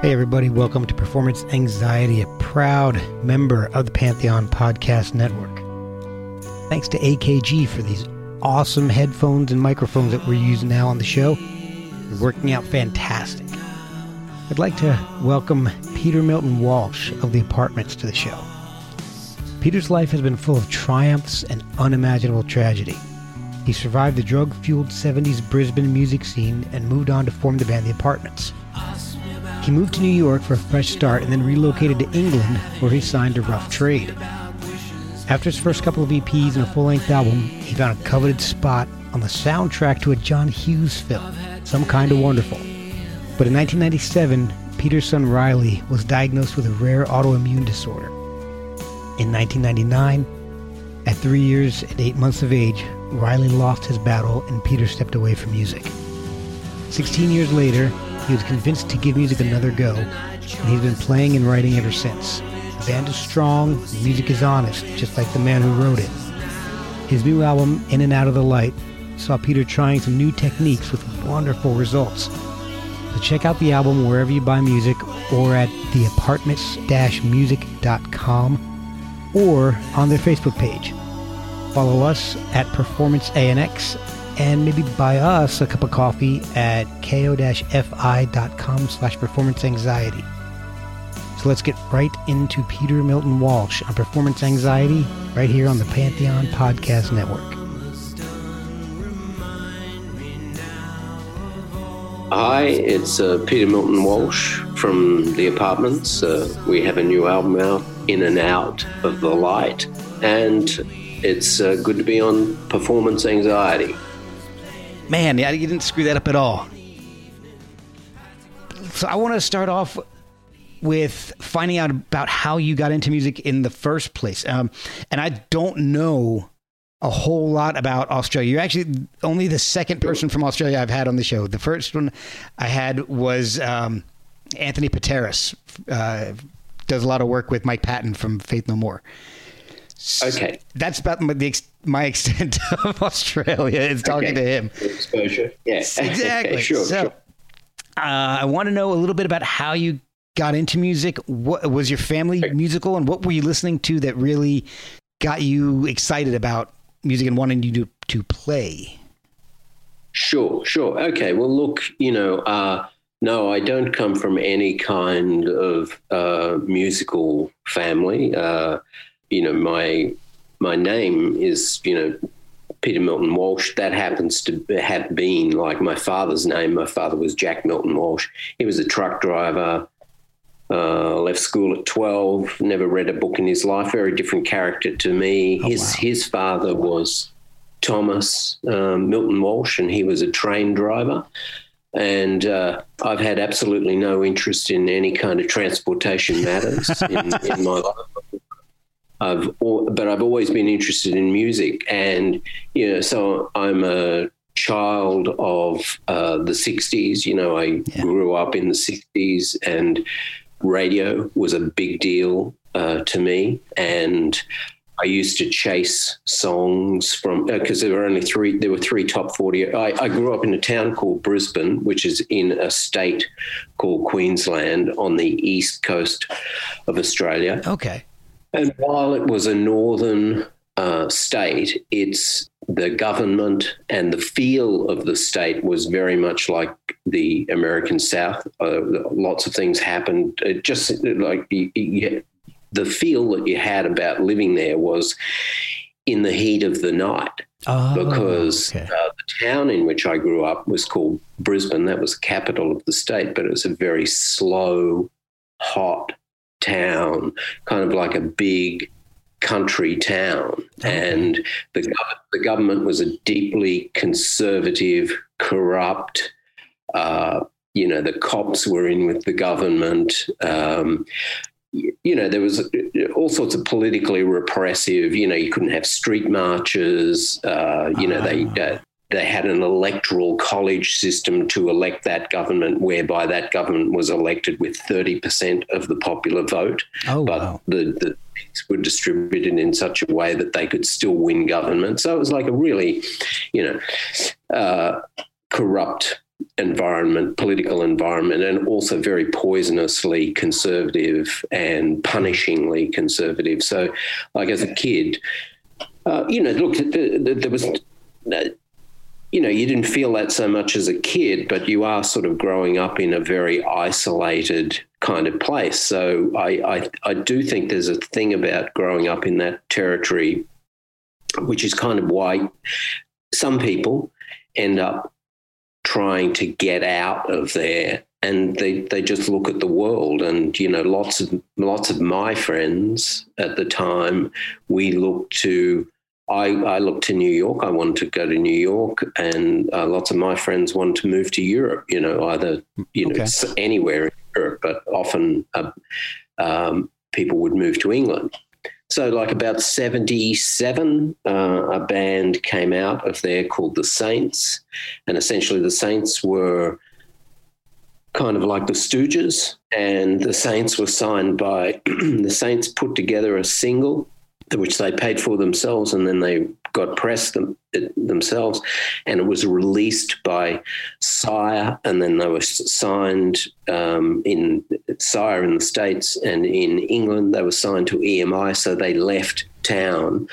Hey, everybody, welcome to Performance Anxiety, a proud member of the Pantheon Podcast Network. Thanks to AKG for these awesome headphones and microphones that we're using now on the show. They're working out fantastic. I'd like to welcome Peter Milton Walsh of the Apartments to the show. Peter's life has been full of triumphs and unimaginable tragedy. He survived the drug fueled 70s Brisbane music scene and moved on to form the band The Apartments. He moved to New York for a fresh start and then relocated to England where he signed to Rough Trade. After his first couple of EPs and a full length album, he found a coveted spot on the soundtrack to a John Hughes film, Some Kind of Wonderful. But in 1997, Peter's son Riley was diagnosed with a rare autoimmune disorder. In 1999, at three years and eight months of age, Riley lost his battle and Peter stepped away from music. 16 years later, he was convinced to give music another go, and he's been playing and writing ever since. The band is strong, the music is honest, just like the man who wrote it. His new album, In and Out of the Light, saw Peter trying some new techniques with wonderful results. So check out the album wherever you buy music or at theapartments-music.com or on their Facebook page. Follow us at Performance ANX and maybe buy us a cup of coffee at ko-fi.com slash performance anxiety. So let's get right into Peter Milton Walsh on performance anxiety right here on the Pantheon Podcast Network. Hi, it's uh, Peter Milton Walsh from The Apartments. Uh, we have a new album out, In and Out of the Light, and it's uh, good to be on Performance Anxiety. Man, you didn't screw that up at all. So I want to start off with finding out about how you got into music in the first place. Um, and I don't know a whole lot about Australia. You're actually only the second person from Australia I've had on the show. The first one I had was um, Anthony Pateras. Uh, does a lot of work with Mike Patton from Faith No More. Okay, that's about my, the, my extent of Australia is talking okay. to him. Exposure, yes, exactly. sure, so, sure. Uh, I want to know a little bit about how you got into music. What was your family musical, and what were you listening to that really got you excited about music and wanting you to to play? Sure, sure. Okay. Well, look, you know, uh, no, I don't come from any kind of uh, musical family. Uh, you know, my my name is, you know, Peter Milton Walsh. That happens to have been like my father's name. My father was Jack Milton Walsh. He was a truck driver. Uh, left school at 12, never read a book in his life. Very different character to me. Oh, his wow. his father was Thomas um, Milton Walsh, and he was a train driver. And uh, I've had absolutely no interest in any kind of transportation matters in, in my life. I've, but I've always been interested in music, and you know, so I'm a child of uh, the '60s. You know, I Yeah. grew up in the '60s, and radio was a big deal uh, to me, and I used to chase songs from because there were only three. There were three top forty. I, I grew up in a town called Brisbane, which is in a state called Queensland on the east coast of Australia. Okay. And while it was a northern uh, state, it's the government and the feel of the state was very much like the American South. Uh, lots of things happened. It just like you, you, the feel that you had about living there was in the heat of the night. Oh, because okay. uh, the town in which I grew up was called Brisbane. That was the capital of the state, but it was a very slow, hot town, kind of like a big country town. And the, the government was a deeply conservative, corrupt, uh, you know, the cops were in with the government. Um, you know, there was all sorts of politically repressive. You know, you couldn't have street marches. Uh, you know, they uh, they had an electoral college system to elect that government, whereby that government was elected with thirty percent of the popular vote Oh, but wow. the, the were distributed in such a way that they could still win government. So it was like a really, you know, uh, corrupt environment, political environment, and also very poisonously conservative and punishingly conservative. So, like as a kid, uh, you know, look, th- th- there was. You know, you didn't feel that so much as a kid, but you are sort of growing up in a very isolated kind of place. So I, I, I do think there's a thing about growing up in that territory, which is kind of why some people end up trying to get out of there and they, they just look at the world and you know lots of lots of my friends at the time we looked to I, I looked to New York. I wanted to go to New York, and uh, lots of my friends wanted to move to Europe. You know, either you know Okay. s- anywhere in Europe, but often uh, um, people would move to England. So, like about seventy-seven, uh, a band came out of there called the Saints, and essentially the Saints were kind of like the Stooges, and the Saints were signed by the Saints put together a single which they paid for themselves, and then they got pressed them, it, themselves, and it was released by Sire, and then they were signed um, in Sire in the States and in England. They were signed to EMI, so they left town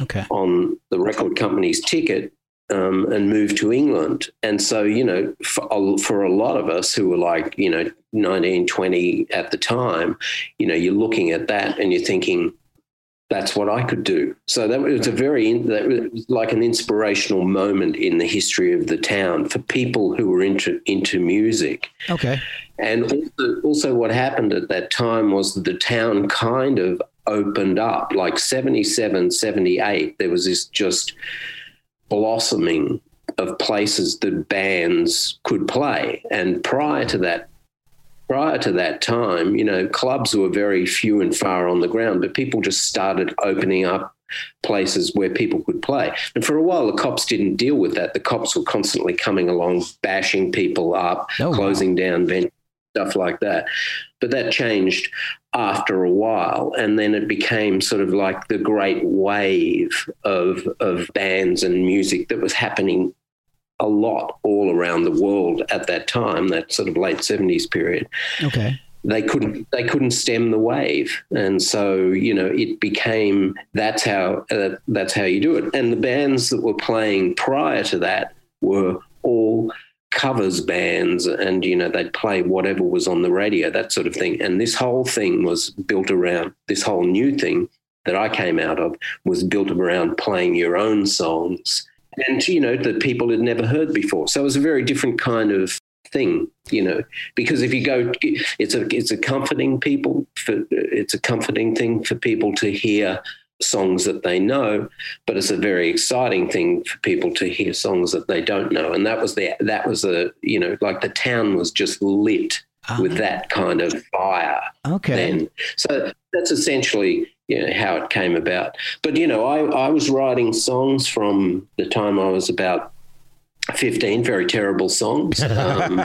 Okay. on the record company's ticket um, and moved to England. And so, you know, for a, for a lot of us who were like, you know, 19, 20 at the time, you know, you're looking at that and you're thinking, that's what I could do. So that was a very, that was like an inspirational moment in the history of the town for people who were into, into music. Okay. And also, also, what happened at that time was the town kind of opened up. Like 77, 78, there was this just blossoming of places that bands could play. And prior to that, prior to that time, you know, clubs were very few and far on the ground, but people just started opening up places where people could play. And for a while, the cops didn't deal with that. The cops were constantly coming along, bashing people up, Oh, wow. closing down venues, stuff like that. But that changed after a while, and then it became sort of like the great wave of of bands and music that was happening a lot all around the world at that time, that sort of late 70s period. Okay. they couldn't they couldn't stem the wave. And so you know it became that's how uh, that's how you do it. And the bands that were playing prior to that were all covers bands and you know they'd play whatever was on the radio that sort of thing. And this whole thing was built around this whole new thing that I came out of was built around playing your own songs and you know that people had never heard before so it was a very different kind of thing you know because if you go it's a it's a comforting people for it's a comforting thing for people to hear songs that they know but it's a very exciting thing for people to hear songs that they don't know and that was the that was a you know like the town was just lit with that kind of fire Ah, Okay. then. So that's essentially you know, how it came about. But you know, I, I was writing songs from the time I was about fifteen, very terrible songs. Um,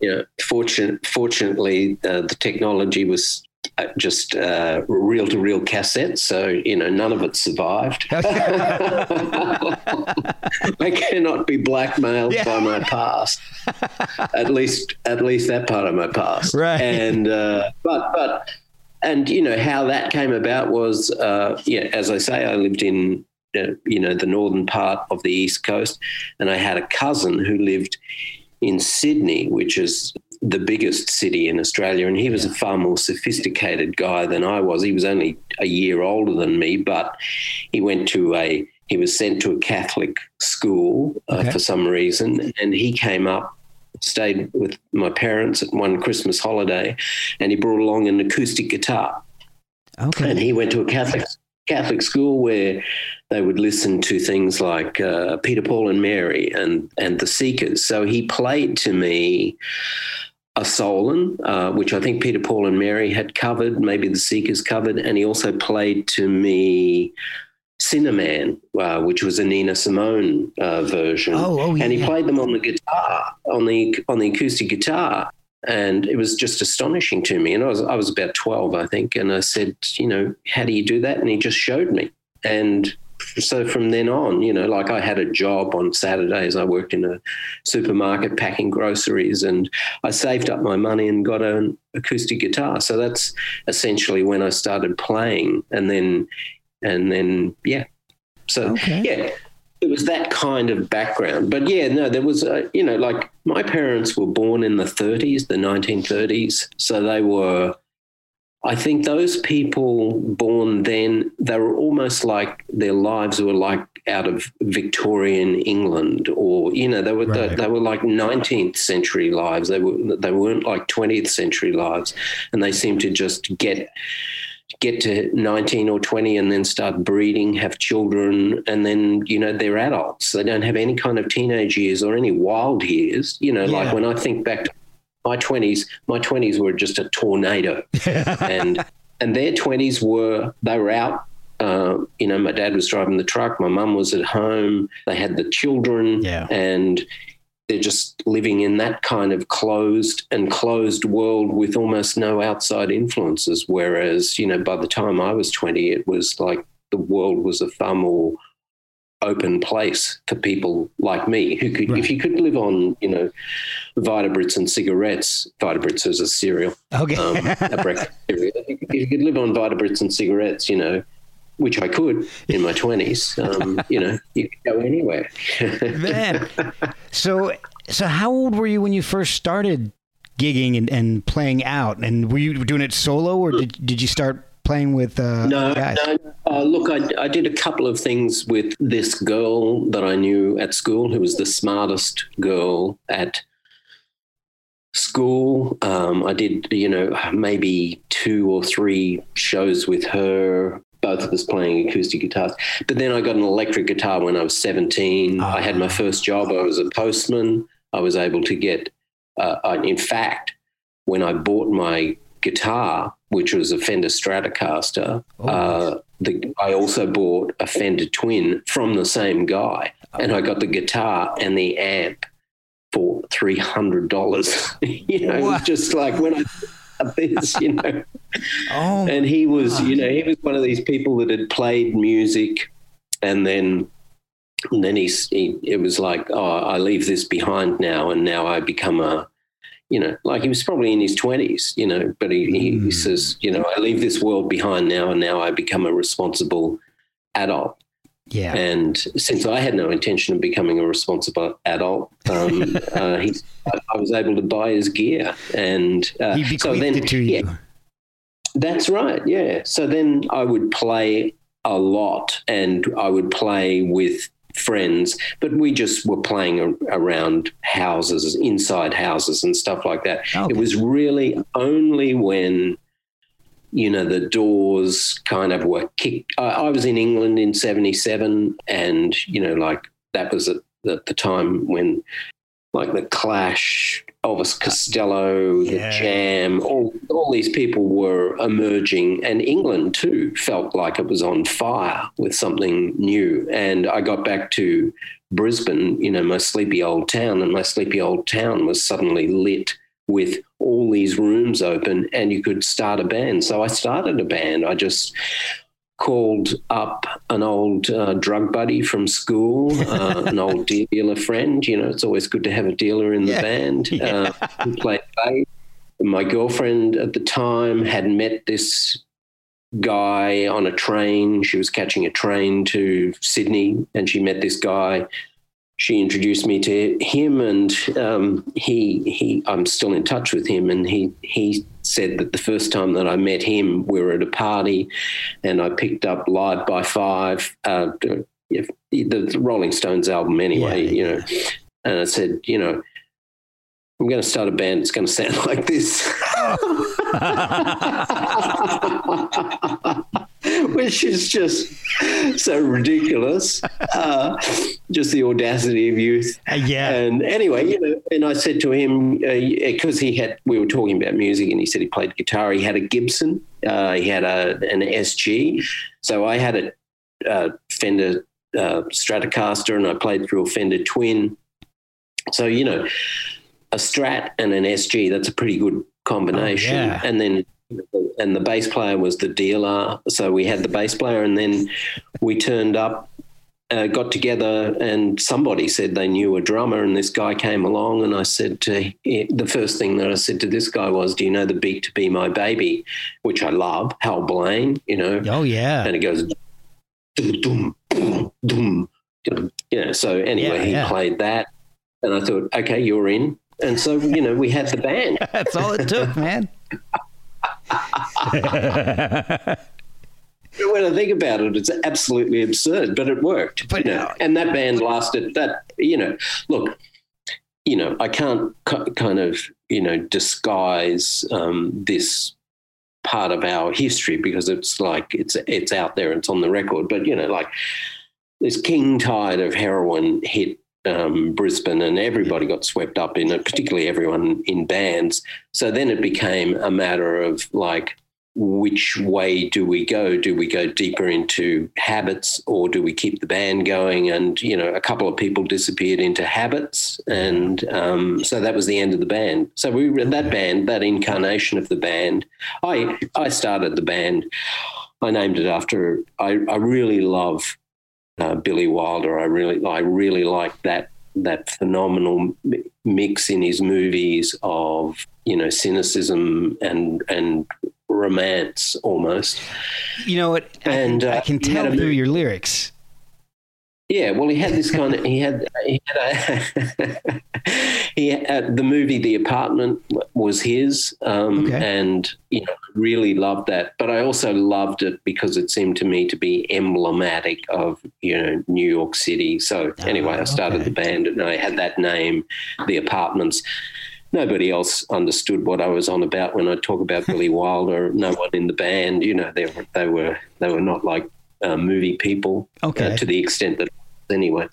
you know, fortunate, fortunately, uh, the technology was uh, just uh, reel to reel cassettes, so you know none of it survived. I cannot be blackmailed Yeah. by my past. at least, at least that part of my past. Right. And uh, but but and you know how that came about was, uh, yeah, as I say, I lived in uh, you know the northern part of the east coast, and I had a cousin who lived in Sydney, which is the biggest city in Australia, and he was a far more sophisticated guy than I was. He was only a year older than me, but he went to a he was sent to a Catholic school uh, okay. for some reason, and he came up, stayed with my parents at one Christmas holiday, and he brought along an acoustic guitar. Okay. And he went to a Catholic Catholic school where they would listen to things like uh, Peter, Paul, and Mary and and the Seekers. So he played to me a Solon, uh, which I think Peter, Paul, and Mary had covered, maybe the Seekers covered, and he also played to me Sinnerman, uh, which was a Nina Simone uh, version. Oh, oh, and he played them on the guitar, on the on the acoustic guitar, and it was just astonishing to me. And I was I was about twelve, I think, and I said, you know, how do you do that? And he just showed me, and so from then on, you know, like I had a job on Saturdays. I worked in a supermarket packing groceries, and I saved up my money and got an acoustic guitar. So that's essentially when I started playing, and then, and then, yeah. So okay. yeah, it was that kind of background. But yeah, no, there was, a, you know, like my parents were born in the 30s, the 1930s, so they were I think those people born then, they were almost like their lives were like out of Victorian England, or you know, they were right. they, they, were like 19th century lives. They were they weren't like 20th century lives, and they seemed to just get get to 19 or 20 and then start breeding, have children, and then, you know, they're adults. They don't have any kind of teenage years or any wild years. You know, yeah. like when I think back to my twenties, my twenties were just a tornado, and and their twenties were they were out. Uh, you know, my dad was driving the truck, my mum was at home. They had the children, yeah. and they're just living in that kind of closed and closed world with almost no outside influences. Whereas, you know, by the time I was twenty, it was like the world was a far more open place for people like me who could, right. if you could live on, you know, Vitabrits and cigarettes. Vitabrits is a cereal. Okay. Um, a breakfast cereal. If you could live on Vitabrits and cigarettes, you know, which I could in my twenties, um, you know, you could go anywhere. Man, so so how old were you when you first started gigging and, and playing out? And were you doing it solo, or did did you start playing with uh, no, guys? No, uh, look, I, I did a couple of things with this girl that I knew at school, who was the smartest girl at school. Um, I did, you know, maybe two or three shows with her. Both of us playing acoustic guitars. But then I got an electric guitar when I was 17. I had my ah. first job. I was a postman. I was able to get, uh, I, in fact, when I bought my guitar, which was a Fender Stratocaster, oh, uh, the, I also bought a Fender Twin from the same guy. Oh. And I got the guitar and the amp for three hundred dollars. you know, just like when I this, you know. Oh, and he was, you know, he was one of these people that had played music, and then, and then he's, he, it was like, oh, I leave this behind now, and now I become a, you know, like he was probably in his twenties, you know, but he, mm. he, he hmm. says, you know, I leave this world behind now, and now I become a responsible adult. Yeah. And since I had no intention of becoming a responsible adult, um, uh, he, I was able to buy his gear, and uh, he so then, it to you. Yeah, that's right. Yeah. So then I would play a lot, and I would play with friends, but we just were playing around houses, inside houses, and stuff like that. Okay. It was really only when you know, the doors kind of were kicked. I, I was in England in 77, and, you know, like that was at the, the time when, like, the Clash, Elvis Costello, yeah. the Jam, all, all these people were emerging, and England too felt like it was on fire with something new. And I got back to Brisbane, you know, my sleepy old town, and my sleepy old town was suddenly lit with all these rooms open and you could start a band. So I started a band. I just called up an old uh, drug buddy from school, uh, an old dealer friend. You know, it's always good to have a dealer in the yeah. band yeah. uh, who played bass. my girlfriend at the time had met this guy on a train. She was catching a train to Sydney, and she met this guy. She introduced me to him, and um, he he. I'm still in touch with him, and he he said that the first time that I met him, we were at a party, and I picked up Live by Five, uh, the Rolling Stones album, anyway. Yeah, you know, and I said, you know I'm going to start a band. It's going to sound like this. Which is just so ridiculous. Uh, just the audacity of youth. Uh, yeah. And anyway, you know, and I said to him, because uh, he had, we were talking about music and he said he played guitar. He had a Gibson, uh, he had a, an SG. So I had a, a Fender uh, Stratocaster and I played through a Fender Twin. So, you know, a Strat and an SG. That's a pretty good combination. Oh, yeah. And then and the bass player was the dealer. So we had the bass player, and then we turned up, uh, got together, and somebody said they knew a drummer, and this guy came along, and I said to the first thing that I said to this guy was, "Do you know the beat to Be My Baby?" Which I love, Hal Blaine, you know. Oh yeah. And it goes, dum dum dum dum. Yeah. So anyway, yeah, he yeah. played that, and I thought, okay, you're in. And so, you know, we had the band. That's all it took, man. When I think about it, it's absolutely absurd, but it worked. But, you know, and that band lasted. That you know, look, you know, I can't kind of you know disguise um, this part of our history because it's like it's it's out there, it's on the record. But you know, like this king tide of heroin hit um, Brisbane, and everybody got swept up in it, particularly everyone in bands. So then it became a matter of like, which way do we go? Do we go deeper into habits or do we keep the band going? And, you know, a couple of people disappeared into habits. And um, so that was the end of the band. So we that band, that incarnation of the band, I, I started the band. I named it after, I, I really love uh, Billy Wilder. I really, I really like that that phenomenal mix in his movies of you know cynicism and and romance almost. You know what? And I, uh, I can tell through your lyrics. Yeah, well, he had this kind of he had he had a, he uh, the movie The Apartment was his, um, okay. and you know really loved that. But I also loved it because it seemed to me to be emblematic of you know New York City. So oh, anyway, I started okay. the band and I had that name, The Apartments. Nobody else understood what I was on about when I talk about Billy Wilder. No one in the band, you know, they were they were they were not like uh, movie people. Uh, okay. Uh, to the extent that anyway.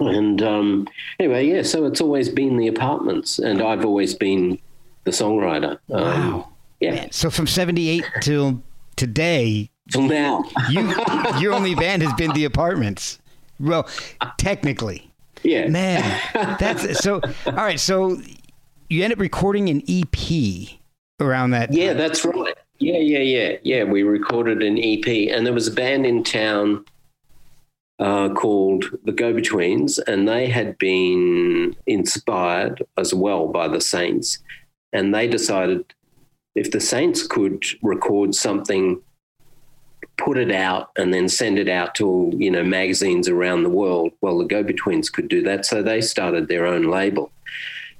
And um, anyway, yeah. So it's always been the apartments, and I've always been the songwriter. Um, wow. Yeah. So from '78 till today, till now, you your only band has been the apartments. Well, technically. Yeah. Man, that's so. All right, so you end up recording an EP around that. Yeah, that's right. Yeah, yeah, yeah, yeah. We recorded an EP, and there was a band in town uh, called the Go Betweens, and they had been inspired as well by the Saints, and they decided if the Saints could record something, put it out, and then send it out to you know magazines around the world, well, the Go Betweens could do that, so they started their own label,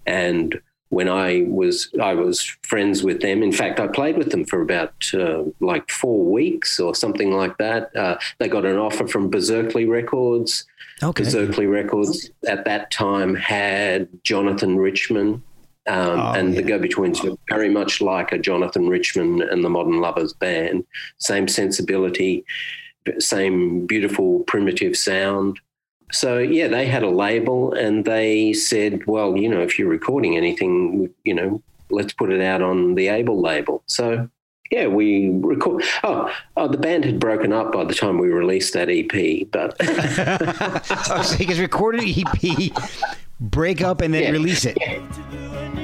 and when I was I was friends with them. In fact, I played with them for about uh, like four weeks or something like that. Uh, they got an offer from Beserkley Records. Okay. Beserkley Records at that time had Jonathan Richman. Um, oh, and yeah. the Go Betweens were very much like a Jonathan Richman and the Modern Lovers band. Same sensibility, same beautiful primitive sound. So yeah, they had a label and they said, well, you know, if you're recording anything, you know, let's put it out on the Able label. So yeah, we record. Oh, oh, the band had broken up by the time we released that EP, but oh, so you guys recorded EP, break up, and then yeah. release it. Yeah.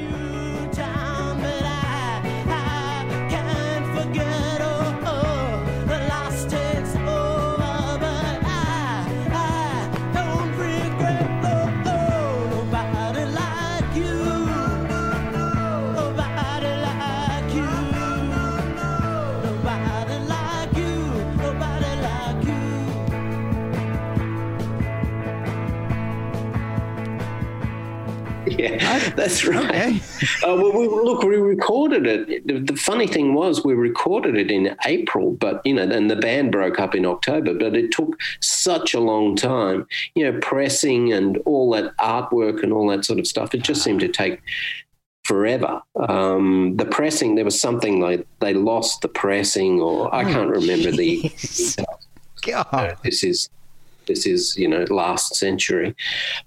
yeah, that's right. Okay. Uh, well, we, look, we recorded it. The, the funny thing was, we recorded it in April, but you know, then the band broke up in October. But it took such a long time, you know, pressing and all that artwork and all that sort of stuff. It just seemed to take forever. Um, the pressing, there was something like they lost the pressing, or I can't remember the. God. This is this is you know last century,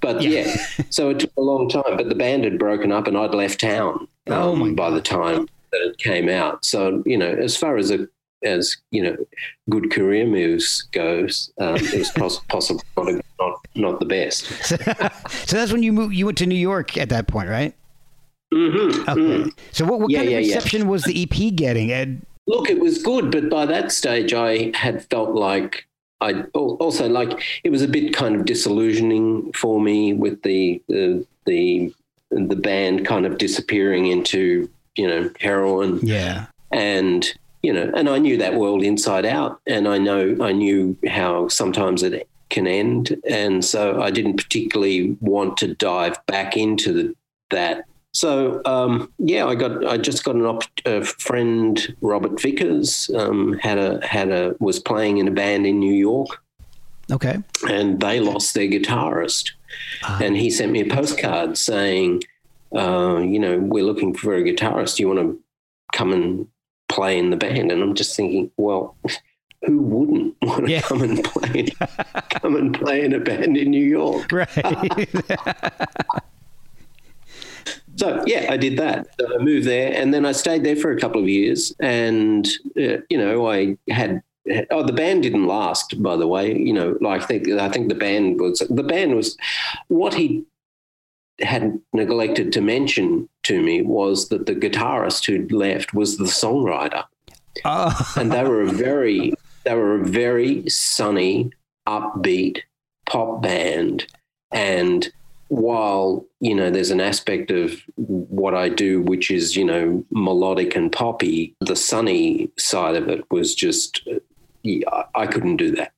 but yeah. so it took a long time. But the band had broken up, and I'd left town um, Oh, my by the time that it came out. So you know, as far as a as you know, good career moves goes, um, it was poss- possibly not, a, not not the best. so that's when you moved. You went to New York at that point, right? hmm Okay. So what, what Yeah, kind of yeah, yeah. reception was the EP getting? And Look, it was good, but by that stage, I had felt like I also like it was a bit kind of disillusioning for me with the the the, the band kind of disappearing into you know heroin yeah, and you know and I knew that world inside out, and I know I knew how sometimes it can end, and so I didn't particularly want to dive back into the, that. So um, yeah, I got I just got an op- a friend Robert Vickers um, had a had a was playing in a band in New York, okay. and they lost their guitarist, Ah. and he sent me a postcard saying, uh, you know, we're looking for a guitarist. Do you want to come and play in the band? And I'm just thinking, well, who wouldn't want to Yeah. come and play come and play in a band in New York? Right. So yeah, I did that. So I moved there, and then I stayed there for a couple of years. And uh, you know, I had oh, the band didn't last. By the way, you know, like I think I think the band was the band was what he had neglected to mention to me was that the guitarist who'd left was the songwriter, oh, and they were a very they were a very sunny, upbeat pop band, and while you know there's an aspect of what I do which is you know melodic and poppy, the sunny side of it was just yeah, I couldn't do that.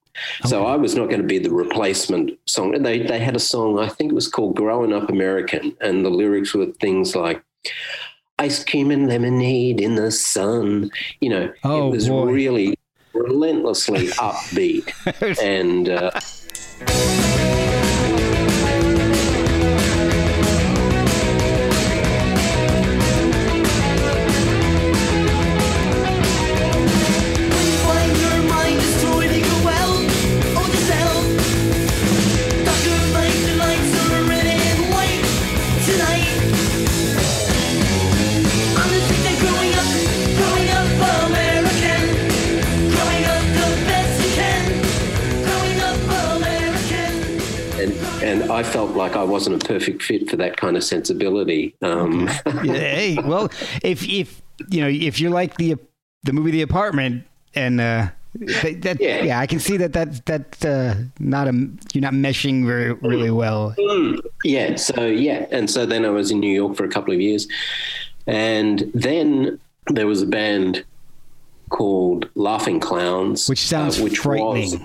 So I was not going to be the replacement song. They they had a song I think it was called "Growing Up American," and the lyrics were things like "Ice cream and lemonade in the sun." You know, Oh, it was boy. really relentlessly upbeat and. Uh, I felt like I wasn't a perfect fit for that kind of sensibility. Um, Yeah, hey, well, if if you know if you're like the the movie The Apartment, and uh, that, yeah. Yeah. I can see that that that uh, not a you're not meshing very really well. yeah, so yeah, and so then I was in New York for a couple of years, and then there was a band called Laughing Clowns, Which sounds uh, which frightening. was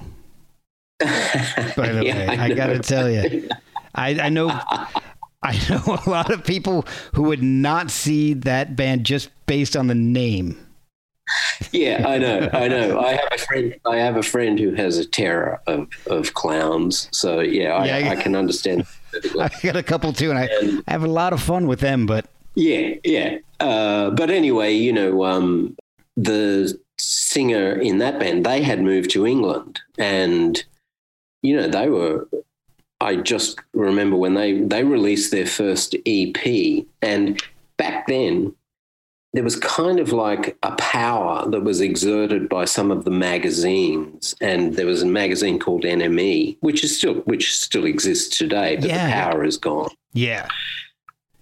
by the Yeah, way, I I, gotta tell you, I, I know. I know a lot of people who would not see that band just based on the name. yeah, I know, I know. I have a friend. I have a friend who has a terror of, of clowns. So yeah, I, Yeah, I- I can understand. I got a couple too, and I, I have a lot of fun with them. But Yeah, yeah. Uh, but anyway, you know, um, the singer in that band, they had moved to England, and you know, they were. I just remember when they they released their first EP, and back then there was kind of like a power that was exerted by some of the magazines, and there was a magazine called NME, which is still which still exists today, but Yeah. the power is gone. yeah,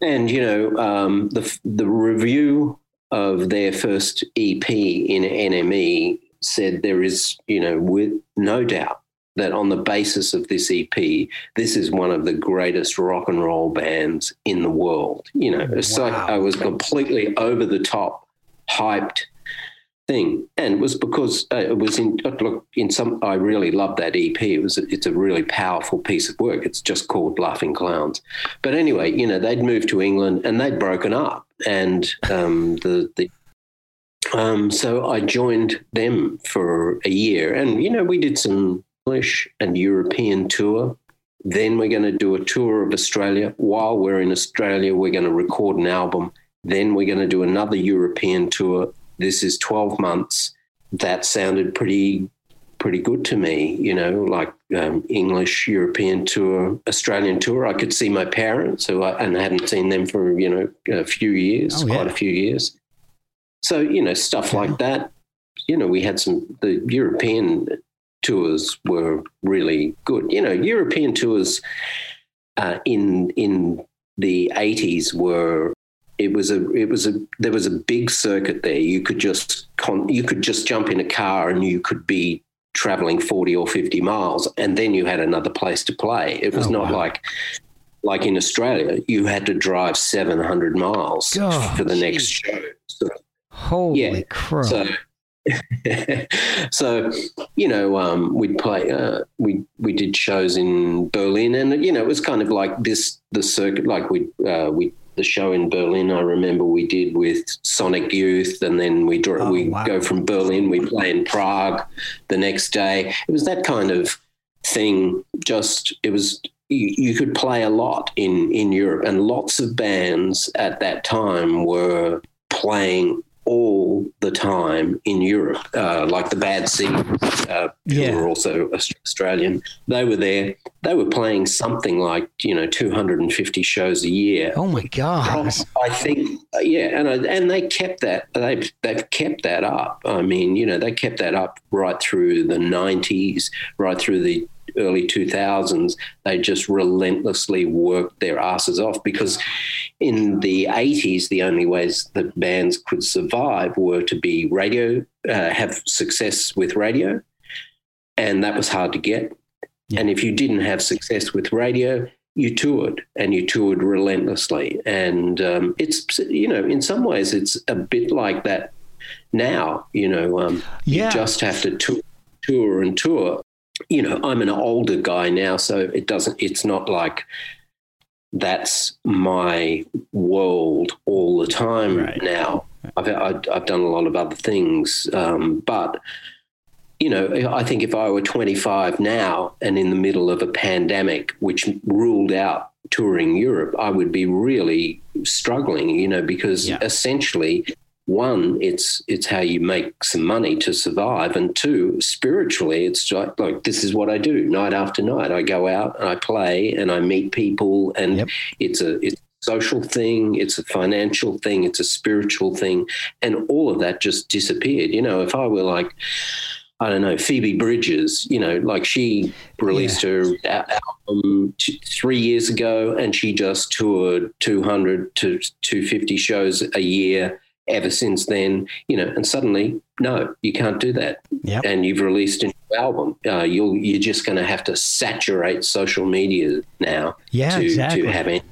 And you know, um, the the review of their first EP in NME said there is, you know, with no doubt that on the basis of this EP, this is one of the greatest rock and roll bands in the world. You know, it's like I was completely over the top, hyped. thing, and it was because uh, it was in look in some. I really love that EP. It was a, it's a really powerful piece of work. It's just called Laughing Clowns. But anyway, you know, they'd moved to England and they'd broken up, and um, the the um, so I joined them for a year, and you know, we did some English and European tour. Then we're going to do a tour of Australia. While we're in Australia, we're going to record an album. Then we're going to do another European tour. This is 12 months. That sounded pretty pretty good to me, you know, like um, English European tour, Australian tour. I could see my parents, who I, and I hadn't seen them for you know a few years, Oh, yeah. quite a few years. So you know stuff like that. You know, we had some the European tours were really good. You know, European tours uh, in in the eighties were it was a it was a there was a big circuit there. You could just con, you could just jump in a car and you could be traveling 40 or 50 miles and then you had another place to play. It was Oh, not wow. like like in Australia, you had to drive 700 miles God, for the next show. So Holy Yeah. crow. so, so you know, um, we'd play. Uh, we we did shows in Berlin, and you know, it was kind of like this the circuit. Like we uh, we the show in Berlin. I remember we did with Sonic Youth, and then we draw, Oh, we wow. go from Berlin. We play in Prague the next day. It was that kind of thing. Just it was. You, you could play a lot in, in Europe, and lots of bands at that time were playing all the time in Europe, uh, like the Bad Seeds, uh, Yeah. who were also Australian. They were there. They were playing something like you know 250 shows a year. oh my God. I think, uh, yeah, and I, and they kept that. They've they've kept that up. I mean, you know, they kept that up right through the '90s, right through the early 2000s. They just relentlessly worked their asses off because in the 80s, the only ways that bands could survive were to be radio, uh, have success with radio, and that was hard to get. Yeah. And if you didn't have success with radio, you toured and you toured relentlessly. And um, it's, you know, in some ways, it's a bit like that now. You know, um, Yeah. you just have to tour, tour and tour. You know, I'm an older guy now, so it doesn't, it's not like that's my world all the time Right. now. I've, I've, done a lot of other things, um, but you know, I think if I were 25 now and in the middle of a pandemic, which ruled out touring Europe, I would be really struggling, you know, because Yeah. essentially, one, it's it's how you make some money to survive, and two, spiritually, it's like, like this is what I do night after night. I go out and I play and I meet people, and Yep. it's a it's a social thing, it's a financial thing, it's a spiritual thing, and all of that just disappeared. You know, if I were like I don't know, Phoebe Bridgers, you know, like she released her album t- three years ago and she just toured 200 to 250 shows a year ever since then, you know, and suddenly, no, you can't do that. Yep. And you've released a new album. Uh, you'll, you're just going to have to saturate social media now Yeah, to, exactly. to have any.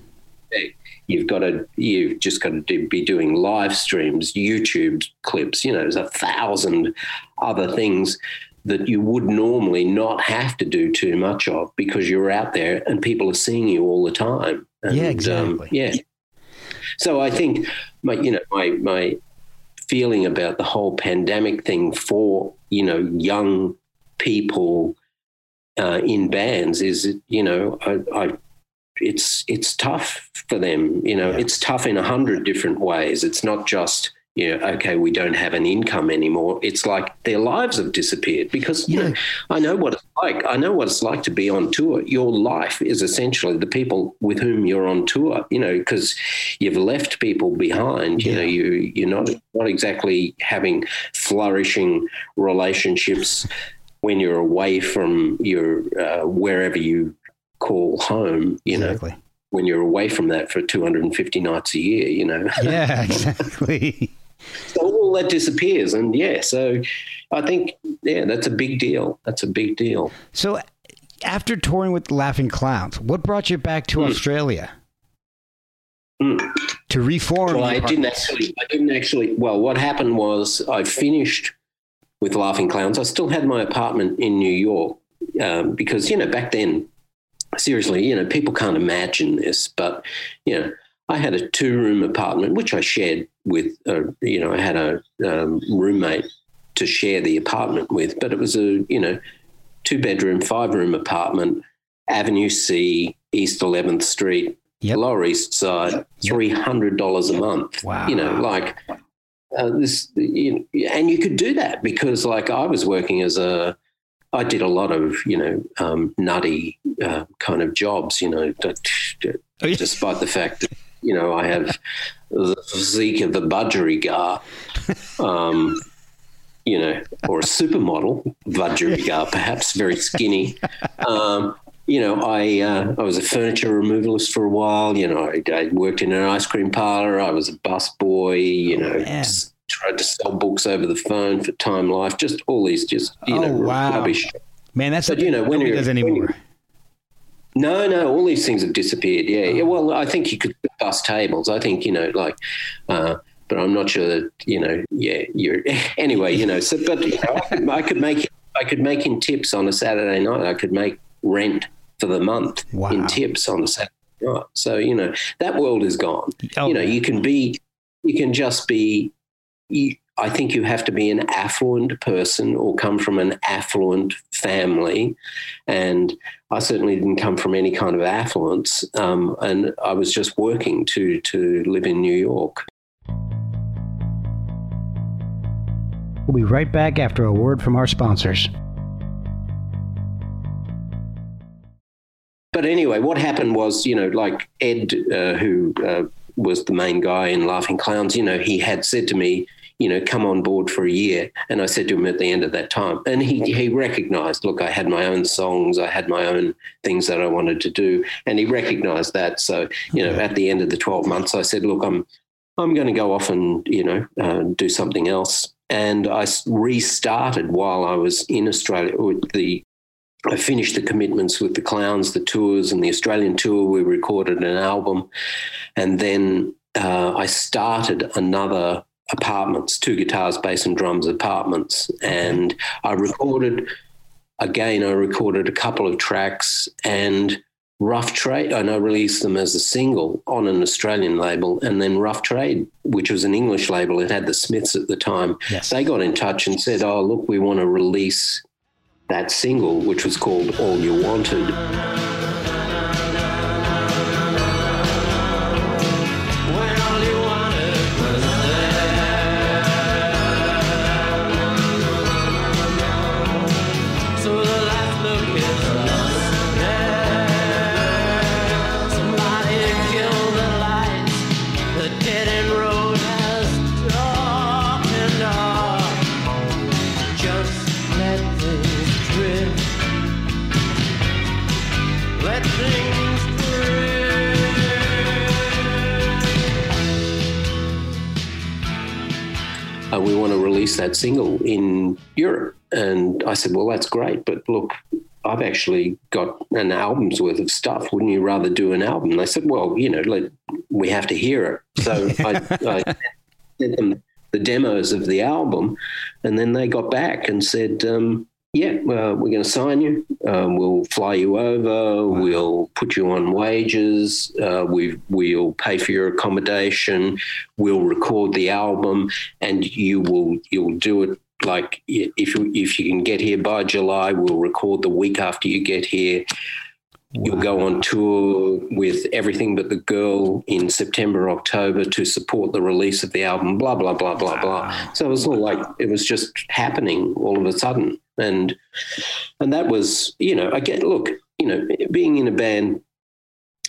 You've got to, you've just got to do, be doing live streams, YouTube clips. You know, there's a thousand other things that you would normally not have to do too much of because you're out there and people are seeing you all the time. And, Yeah, um, exactly. yeah. So I think my, you know, my my feeling about the whole pandemic thing for you know young people uh, in bands is you know I, I it's it's tough for them you know Yeah. it's tough in a hundred different ways it's not just you know okay we don't have an income anymore it's like their lives have disappeared because you Yeah. know I know what it's like I know what it's like to be on tour your life is essentially the people with whom you're on tour you know because you've left people behind you Yeah. know you you're not not exactly having flourishing relationships when you're away from your uh, wherever you call home you know when you're away from that for 250 nights a year you know Yeah, exactly. So all that disappears and yeah so i think yeah that's a big deal that's a big deal So, after touring with Laughing Clowns, what brought you back to Hmm. Australia? Mm. to reform. Well, I didn't actually. I didn't actually. Well, what happened was I finished with Laughing Clowns. I still had my apartment in New York um, because you know back then, seriously, you know people can't imagine this, but you know I had a two-room apartment which I shared with. Uh, you know, I had a um, roommate to share the apartment with, but it was a you know two-bedroom, five-room apartment, Avenue C, East 11th Street. Yep. Lower East Side, three hundred dollars a month. Wow. You know, like uh, this, you know, and you could do that because, like, I was working as a, I did a lot of, you know, um, nutty uh, kind of jobs. You know, Oh, despite the fact that you know I have the physique of a budgerigar, um, you know, or a supermodel budgerigar, perhaps very skinny. Um, you know, I uh, I was a furniture removalist for a while. You know, I, I worked in an ice cream parlor. I was a bus boy. You know, man. s- tried to sell books over the phone for Time Life. Just all these, just you Oh, know, wow. rubbish. Man, that's But, you know, when you're- does when anymore. you're- No, no, all these things have disappeared. Yeah, yeah. Well, I think you could bus tables. I think you know, like, uh, but I'm not sure that you know. Yeah, you're anyway. You know, so but you know, I, could, I could make I could make in tips on a Saturday night. I could make rent for the month Wow. in tips on a Saturday night. So you know that world is gone. Oh, you know, you can be, you can just be. You, I think you have to be an affluent person or come from an affluent family, and I certainly didn't come from any kind of affluence, um, and I was just working to to live in New York. We'll be right back after a word from our sponsors. But anyway, what happened was, you know, like Ed, uh, who uh, was the main guy in Laughing Clowns, you know, he had said to me, you know, come on board for a year. And I said to him at the end of that time, and he, he recognized, look, I had my own songs, I had my own things that I wanted to do. And he recognized that. So, you know, at the end of the 12 months, I said, look, I'm, I'm going to go off and, you know, uh, do something else. And I restarted while I was in Australia with the I finished the commitments with the clowns, the tours, and the Australian tour. We recorded an album, and then uh, I started another apartments, two guitars, bass, and drums apartments, and I recorded again. I recorded a couple of tracks and. Rough Trade, and I released them as a single on an Australian label, and then Rough Trade, which was an English label, it had the Smiths at the time. Yes. They got in touch and said, "Oh, look, we want to release that single, which was called All You Wanted. That single in Europe. And I said, Well, that's great. But look, I've actually got an album's worth of stuff. Wouldn't you rather do an album? And they said, Well, you know, let, we have to hear it. So I, I sent them the demos of the album. And then they got back and said, um, yeah, uh, we're going to sign you. Um, we'll fly you over. We'll put you on wages. Uh, we we'll pay for your accommodation. We'll record the album, and you will you'll do it like if you if you can get here by July. We'll record the week after you get here. You'll go on tour with everything but the girl in September, October to support the release of the album. Blah blah blah blah blah. So it was all like it was just happening all of a sudden, and and that was you know I get look you know being in a band,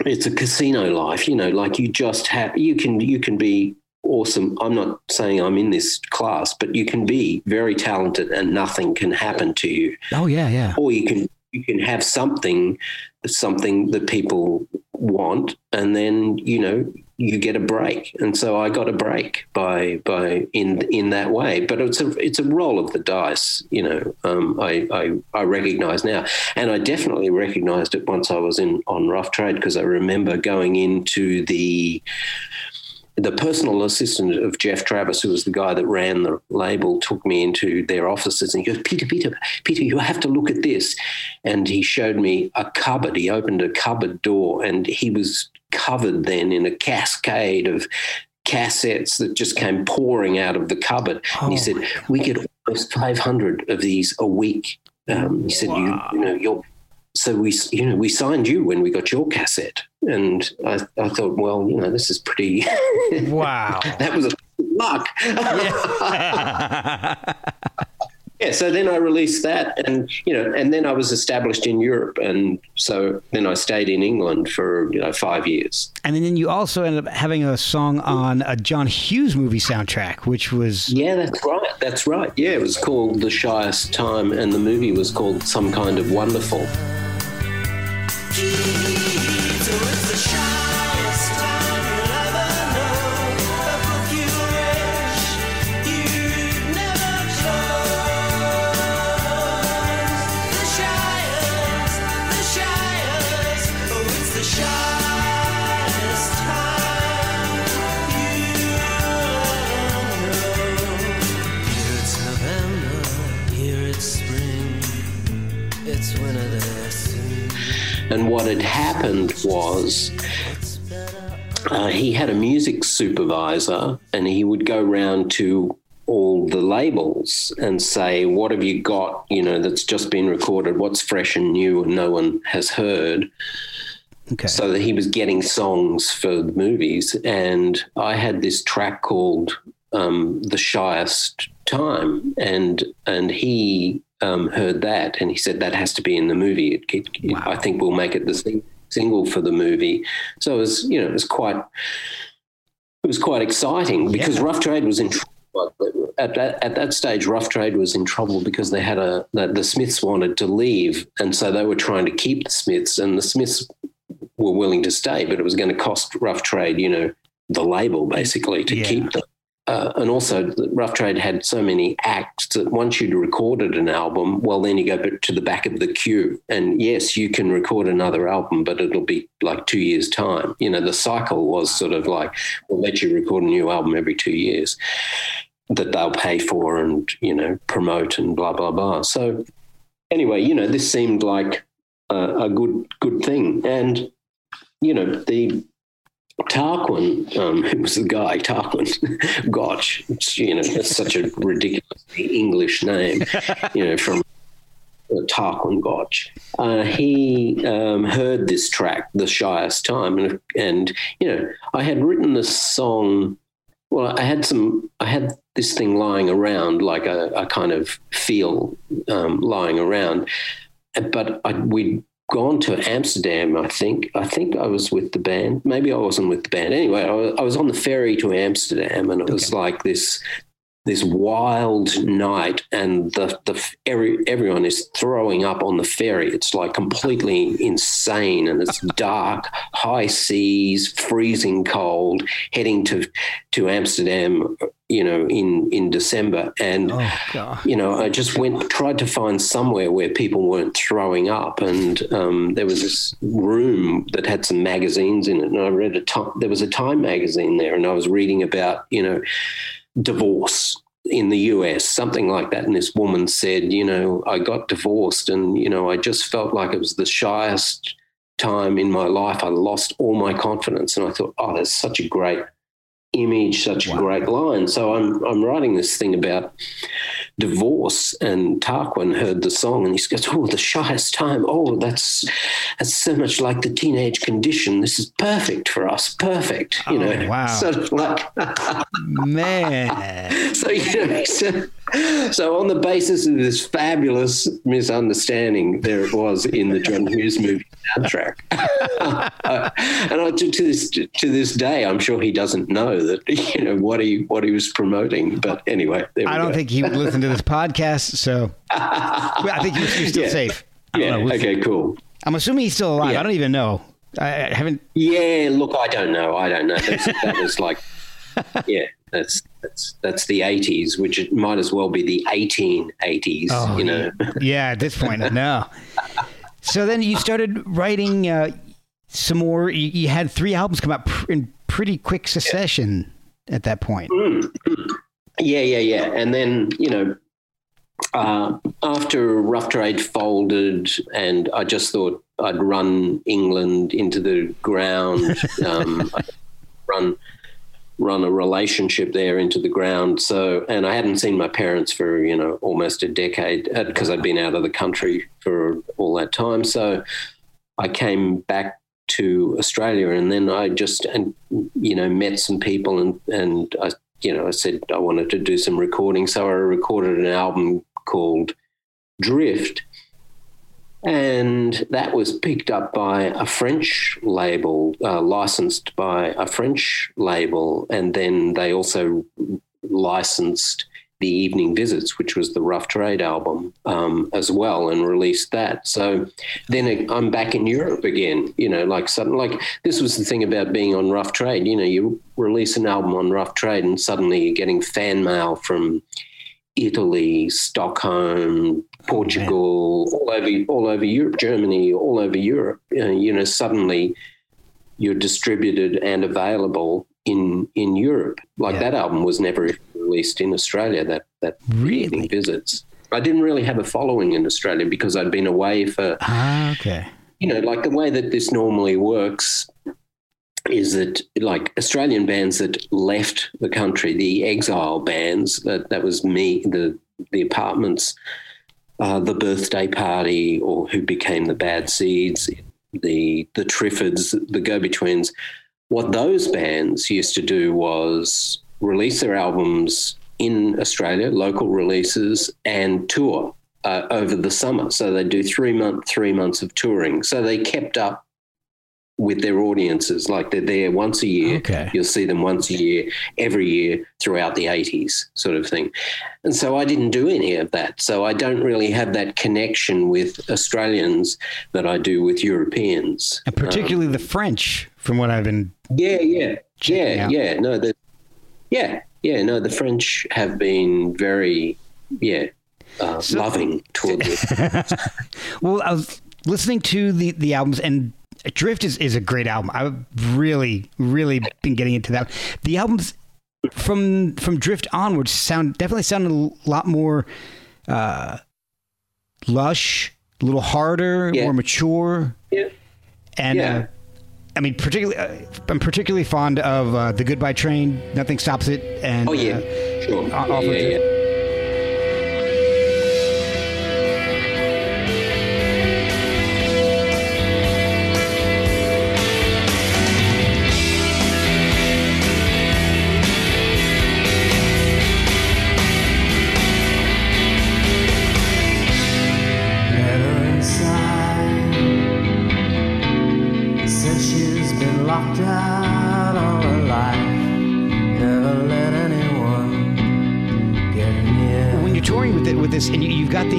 it's a casino life. You know, like you just have you can you can be awesome. I'm not saying I'm in this class, but you can be very talented and nothing can happen to you Oh yeah, yeah. or you can you can have something something that people want and then you know you get a break and so i got a break by by in in that way but it's a it's a roll of the dice you know um, I, I i recognize now and i definitely recognized it once i was in on rough trade because i remember going into the the personal assistant of Geoff Travis, who was the guy that ran the label, took me into their offices and he goes, Peter, Peter, Peter, you have to look at this. And he showed me a cupboard. He opened a cupboard door and he was covered then in a cascade of cassettes that just came pouring out of the cupboard. and he Oh, said, We get almost 500 of these a week. Um, he said, you, you know, you're so we, you know, we signed you when we got your cassette, and I, I thought, well, you know, this is pretty. Wow. that was a luck. yeah. So then I released that, and you know, and then I was established in Europe, and so then I stayed in England for you know five years. And then you also ended up having a song on a John Hughes movie soundtrack, which was Yeah, that's right. That's right. Yeah, it was called The Shyest Time, and the movie was called Some Kind of Wonderful. What had happened was uh, he had a music supervisor and he would go round to all the labels and say, What have you got, you know, that's just been recorded? What's fresh and new and no one has heard? okay. So that he was getting songs for the movies. And I had this track called um, The Shyest Time. And, and he um, heard that and he said, That has to be in the movie. It, it, it- I think we'll make it the sing- single for the movie. So it was, you know, it was quite, it was quite exciting because Rough Trade was in trouble. At that, at that stage, Rough Trade was in trouble because they had a the, the Smiths wanted to leave, and so they were trying to keep the Smiths, and the Smiths were willing to stay, but it was going to cost Rough Trade, you know, the label basically to Yeah. keep them. Uh, and also, Rough Trade had so many acts that once you'd recorded an album, well, then you go to the back of the queue. And yes, you can record another album, but it'll be like two years' time. You know, the cycle was sort of like, we'll let you record a new album every two years that they'll pay for and, you know, promote and blah, blah, blah. So, anyway, you know, this seemed like a, a good, good thing. And, you know, the Tarquin, um, who was the guy, Tarquin Gotch, you know, such a ridiculously English name, you know, from Tarquin Gotch. Uh, he um, heard this track, The Shyest Time, and, and, you know, I had written this song. Well, I had some, I had this thing lying around, like a, a kind of feel um, lying around, but I, we'd gone to Amsterdam. I think. I think I was with the band. Maybe I wasn't with the band. Anyway, I was, on the ferry to Amsterdam, and it was like this this wild night, and the the every, everyone is throwing up on the ferry. It's like completely insane, and it's dark, high seas, freezing cold, heading to to Amsterdam. You know, in in December, and oh, you know, I just went tried to find somewhere where people weren't throwing up, and um, there was this room that had some magazines in it, and I read a time. There was a Time magazine there, and I was reading about you know divorce in the US, something like that. And this woman said, you know, I got divorced, and you know, I just felt like it was the shyest time in my life. I lost all my confidence, and I thought, oh, that's such a great image, such a great line. So I'm I'm writing this thing about divorce, and Tarquin heard the song, and he goes, "Oh, the shyest time. Oh, that's that's so much like the teenage condition. This is perfect for us. Perfect. You Oh, know, wow. sort of like." Man. so you know, so, so on the basis of this fabulous misunderstanding, there it was in the John Hughes movie soundtrack. And I, to, to this to this day, I'm sure he doesn't know that you know what he what he was promoting. But anyway, I don't go. think he would listen to this podcast, so I think you're, still Yeah. safe. Yeah. know. Okay. Cool. I'm assuming he's still alive. Yeah. I don't even know. I, I haven't. Yeah. Look, I don't know. I don't know. That's, that was like, yeah. That's that's that's the 80s, which it might as well be the 1880s. Oh, you know. Yeah, at this point, no. So then you started writing uh, some more. You, you had three albums come out pr- in pretty quick succession at that point. Yeah, yeah, yeah. And then, you know, uh, after Rough Trade folded, and I just thought I'd run England into the ground, um, run run a relationship there into the ground. So, and I hadn't seen my parents for you know almost a decade uh, because I'd been out of the country for all that time. So, I came back to Australia, and then I just and you know met some people, and and I you know I said I wanted to do some recording, so I recorded an album called Drift. And that was picked up by a French label, uh, licensed by a French label. And then they also licensed The Evening Visits, which was the Rough Trade album, um, as well, and released that. So then I'm back in Europe again, you know, like sudden, like this was the thing about being on Rough Trade. You know, you release an album on Rough Trade and suddenly you're getting fan mail from Italy, Stockholm, Portugal, all over all over Europe, Germany, all over Europe. Uh, you know, suddenly you're distributed and available in in Europe. Like Yeah. that album was never released in Australia. That that Really? Visits. I didn't really have a following in Australia because I'd been away for Ah, okay. you know, like the way that this normally works is that like Australian bands that left the country, the exile bands, that, that was me, the the apartments, uh, the birthday party, or who became the bad seeds, the the Triffids, the Go Betweens. What those bands used to do was release their albums in Australia, local releases, and tour uh, over the summer. So they do three month, three months of touring. So they kept up with their audiences. Like they're there once a year. Okay. You'll see them once a year, every year throughout the 80s, sort of thing. And so I didn't do any of that. So I don't really have that connection with Australians that I do with Europeans. And particularly the French, from what I've been. Yeah, yeah, yeah, out. yeah. No, the, yeah, yeah. No, the French have been very, yeah, uh, loving toward me. Well, I was listening to the the albums, and Drift is, is a great album. I've really, really been getting into that. The albums from from Drift onwards sound definitely sound a lot more uh, lush, a little harder, Yeah. more mature, yeah. and. Yeah. Uh, I mean, particularly, uh, I'm particularly fond of uh, the Goodbye Train. Nothing stops it, and Oh yeah, uh, sure. yeah, yeah,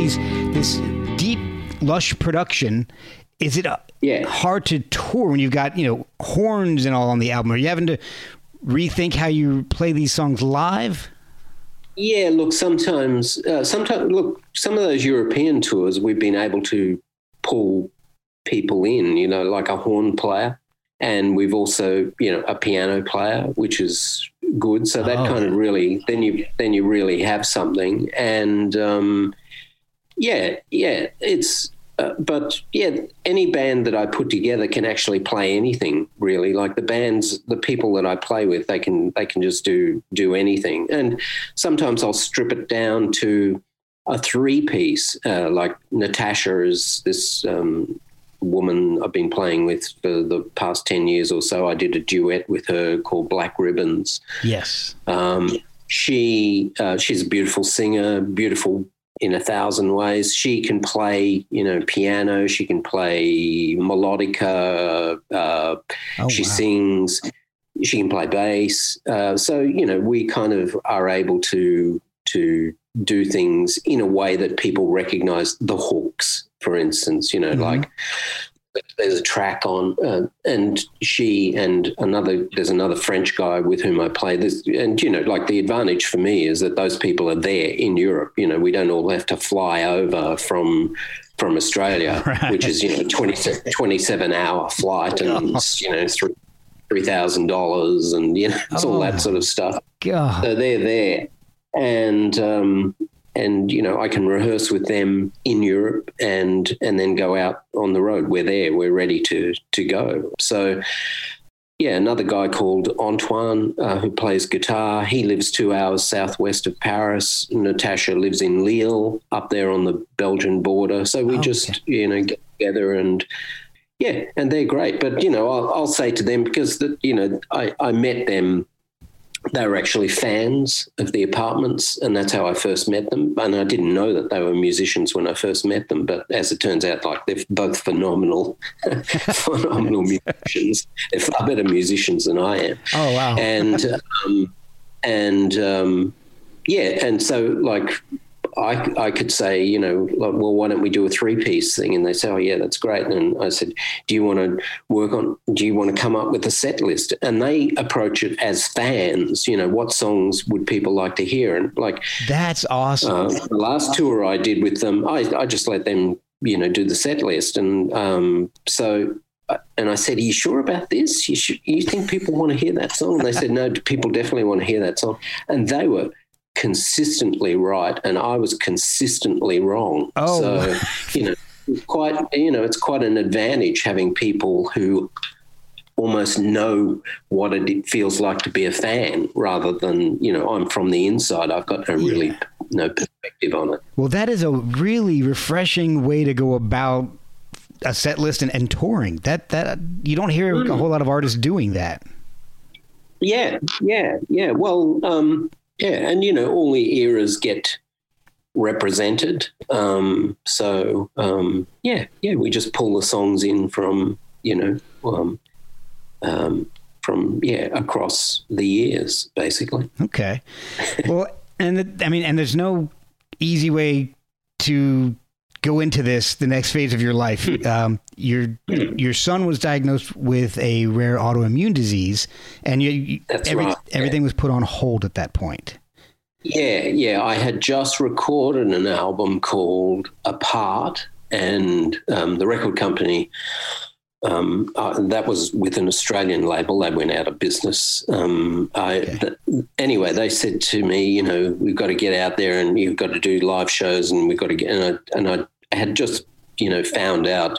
these this deep lush production is it uh, Yeah. hard to tour when you've got you know horns and all on the album are you having to rethink how you play these songs live Yeah, look, sometimes, uh, sometimes, look, some of those European tours, we've been able to pull people in, you know, like a horn player. And we've also, you know, a piano player, which is good. So that Oh. kind of really, then you, then you really have something. And, um, yeah, yeah, it's, uh, but yeah, any band that I put together can actually play anything really. Like the bands, the people that I play with, they can they can just do do anything. And sometimes I'll strip it down to a three piece. Uh, like Natasha is this um, woman I've been playing with for the past ten years or so. I did a duet with her called Black Ribbons. yes Um, she uh, she's a beautiful singer, beautiful in a thousand ways. She can play, you know, piano. She can play melodica. Uh, oh, she wow. sings. She can play bass. Uh, so you know, we kind of are able to to do things in a way that people recognize the hooks, for instance. You know, Mhm. like there's a track on, uh, and she and another there's another French guy with whom I play this, and you know, like the advantage for me is that those people are there in Europe. You know, we don't all have to fly over from from Australia, Right. which is you know 20, 27 hour flight, and you know through three thousand dollars, and you know, it's all Oh. that sort of stuff. God. So they're there, and um, and you know I can rehearse with them in Europe, and and then go out on the road. We're there. We're ready to to go. So. Yeah, another guy called Antoine uh, who plays guitar. He lives two hours southwest of Paris. Natasha lives in Lille, up there on the Belgian border. So we Oh, just, okay. you know, get together and yeah, and they're great. But you know, I'll, I'll say to them because the, you know I, I met them. They were actually fans of the apartments, and that's how I first met them. And I didn't know that they were musicians when I first met them. But as it turns out, like they're both phenomenal, phenomenal musicians. They're far better musicians than I am Oh wow. and um, and um, yeah, and so like I I could say you know like well why don't we do a three piece thing and they say oh yeah that's great and I said do you want to work on do you want to come up with a set list and they approach it as fans you know what songs would people like to hear and like That's awesome. uh, the last tour I did with them, I, I just let them, you know, do the set list. And um, so, uh, and I said, Are you sure about this? You, should, you think people want to hear that song? And they said, No, people definitely want to hear that song. And they were consistently right. And I was consistently wrong. Oh. So, you know, it's quite, you know, it's quite an advantage having people who almost know what it feels like to be a fan rather than, you know, I'm from the inside. I've got no really no perspective on it. Well, that is a really refreshing way to go about a set list and, and touring. That that you don't hear Hmm. a whole lot of artists doing that. Yeah, yeah, yeah. Well, um, yeah, and you know, all the eras get represented. Um, so um, yeah, yeah, we just pull the songs in from you know um, um, from yeah across the years, basically. Okay. well, and the, I mean, and there's no easy way to go into this the next phase of your life. Hmm. Um, your your son was diagnosed with a rare autoimmune disease, and you, every, right, everything was put on hold at that point. Yeah, yeah. I had just recorded an album called Apart, and um, the record company. Um, uh, that was with an Australian label. They went out of business. Um, I, th- anyway, they said to me, you know, we've got to get out there and you've got to do live shows, and we've got to get. And I, and I had just, you know, found out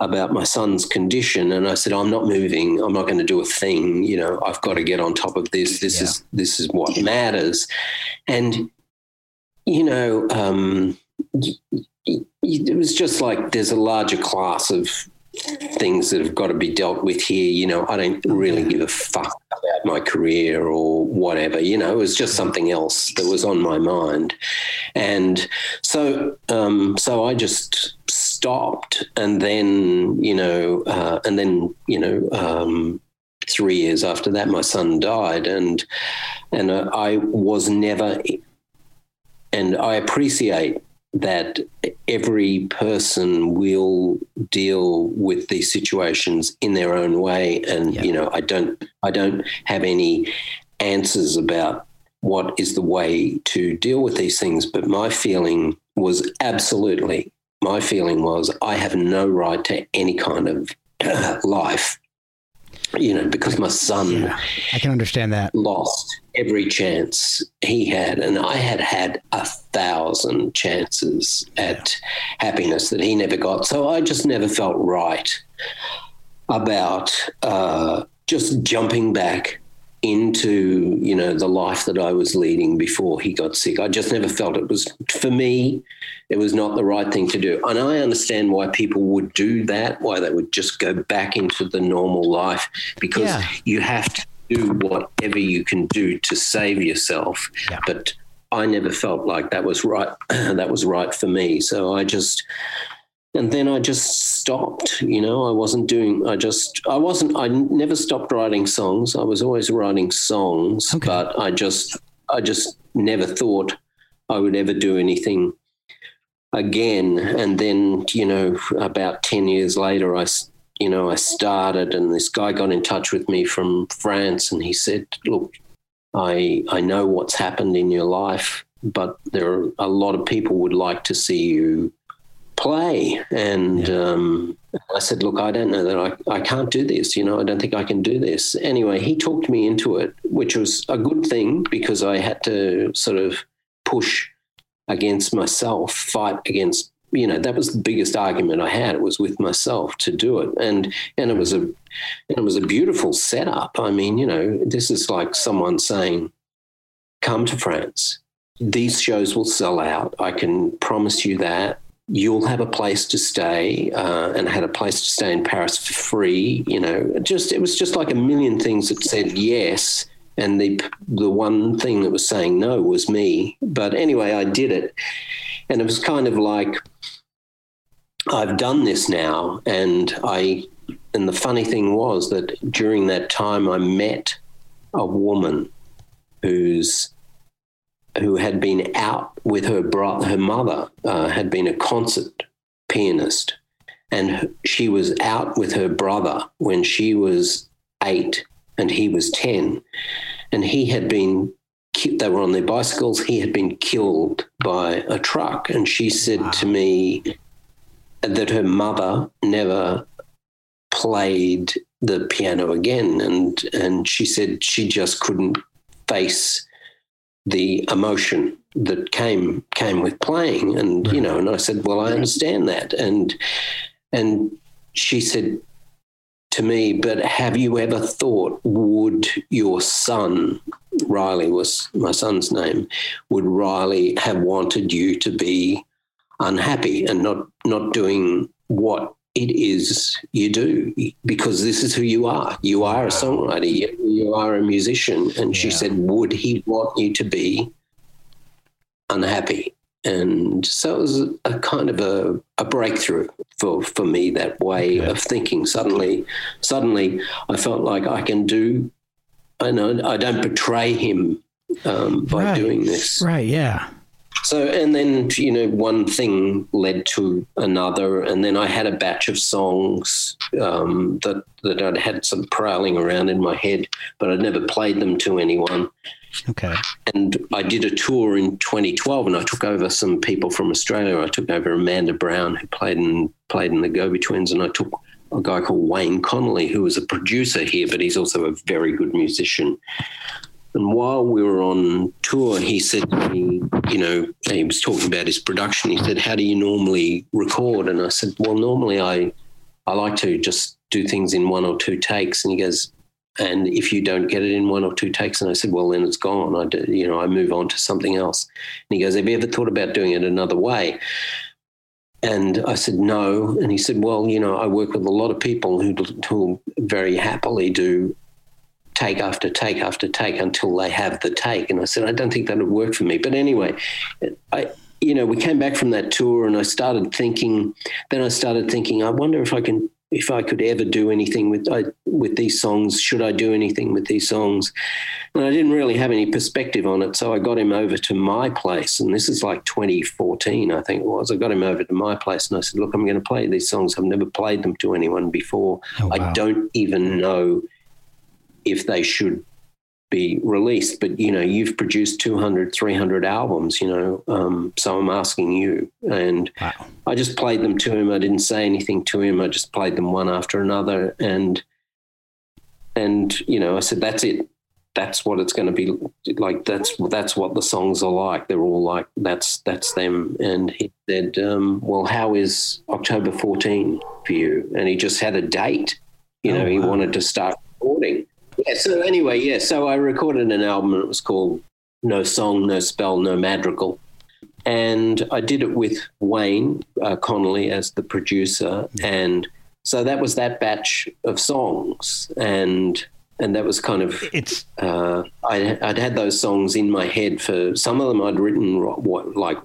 about my son's condition, and I said, I'm not moving. I'm not going to do a thing. You know, I've got to get on top of this. This Yeah. is this is what matters. And you know, um, it was just like there's a larger class of things that have got to be dealt with here. You know, I don't really give a fuck about my career or whatever. You know, it was just something else that was on my mind, and so um, so I just stopped, and then you know, uh, and then you know. Um, Three years after that, my son died, and and uh, I was never and I appreciate that every person will deal with these situations in their own way. And Yeah. you know I don't I don't have any answers about what is the way to deal with these things. But my feeling was absolutely my feeling was I have no right to any kind of uh, life you know because my son Yeah, I can understand that. lost every chance he had. And I had had a thousand chances at happiness that he never got. So I just never felt right about uh, just jumping back into you know the life that I was leading before he got sick. I just never felt it was for me. It was not the right thing to do, and I understand why people would do that. Why they would just go back into the normal life because Yeah. you have to do whatever you can do to save yourself. Yeah. But I never felt like that was right. that was right for me. So I just, and then I just stopped. You know, I wasn't doing. I just, I wasn't. I never stopped writing songs. I was always writing songs, Okay. but I just, I just never thought I would ever do anything again. And then, you know, about ten years later, I. You know, I started, and this guy got in touch with me from France, and he said, "Look, I I know what's happened in your life, but there are a lot of people would like to see you play, and um, I said, Look, I don't know that I, I can't do this. You know, I don't think I can do this. Anyway, he talked me into it, which was a good thing because I had to sort of push against myself, fight against. You know, that was the biggest argument I had. It was with myself to do it, and and it was a, and it was a beautiful setup. I mean, you know, this is like someone saying, "Come to France. These shows will sell out. I can promise you that you'll have a place to stay uh, and had a place to stay in Paris for free. You know, just it was just like a million things that said yes, and the the one thing that was saying no was me. But anyway, I did it, and it was kind of like I've done this now, and I. And the funny thing was that during that time, I met a woman who's who had been out with her brother, her mother uh, had been a concert pianist, and she was out with her brother when she was eight and he was ten, and he had been. They were on their bicycles. He had been killed by a truck, and she said wow. to me that her mother never played the piano again, and and she said she just couldn't face the emotion that came came with playing. And you know and I said well I understand that. And and she said to me but have you ever thought would your son Riley was my son's name would Riley have wanted you to be unhappy and not not doing what it is you do because this is who you are. You are a songwriter. You, you are a musician. And she said, Would he want you to be unhappy? And so it was a kind of a, a breakthrough for, for me, that way okay. of thinking. Suddenly, suddenly I felt like I can do, I know I don't betray him um, by right. doing this. Right. Yeah. So, and then, you know, one thing led to another. And then I had a batch of songs um, that, that I'd had some prowling around in my head, but I'd never played them to anyone. Okay. And I did a tour in 2012 and I took over some people from Australia. I took over Amanda Brown, who played in, played in the Go-Betweens, and I took a guy called Wayne Connolly, who was a producer here, but he's also a very good musician. And while we were on tour, he said to me, you know, he was talking about his production. He said, How do you normally record? And I said, Well, normally I, I like to just do things in one or two takes. And he goes, and if you don't get it in one or two takes, and I said, well, then it's gone. I, do, you know, I move on to something else. And he goes, have you ever thought about doing it another way? And I said, no. And he said, well, you know, I work with a lot of people who, who very happily do take after take after take until they have the take. And I said, I don't think that would work for me. But anyway, I, you know, we came back from that tour and I started thinking, then I started thinking, I wonder if I can, if I could ever do anything with, I, with these songs. Should I do anything with these songs? And I didn't really have any perspective on it. So I got him over to my place. And this is like 2014, I think it was. I got him over to my place and I said, look, I'm going to play these songs. I've never played them to anyone before. Oh, wow. I don't even know if they should be released. But, you know, you've produced 200, 300 albums, you know, um, so I'm asking you. And wow. I just played them to him. I didn't say anything to him. I just played them one after another. And, and, you know, I said, that's it. That's what it's going to be like. That's that's what the songs are like. They're all like that's that's them. And he said, um, "Well, how is October 14 for you?" And he just had a date. You Oh, know, he wanted to start recording. Yeah. So anyway, yeah. So I recorded an album. It was called No Song, No Spell, No Madrigal, and I did it with Wayne uh, Connolly as the producer, and so that was that batch of songs, and and that was kind of It's uh, I, I'd had those songs in my head for some of them I'd written what, like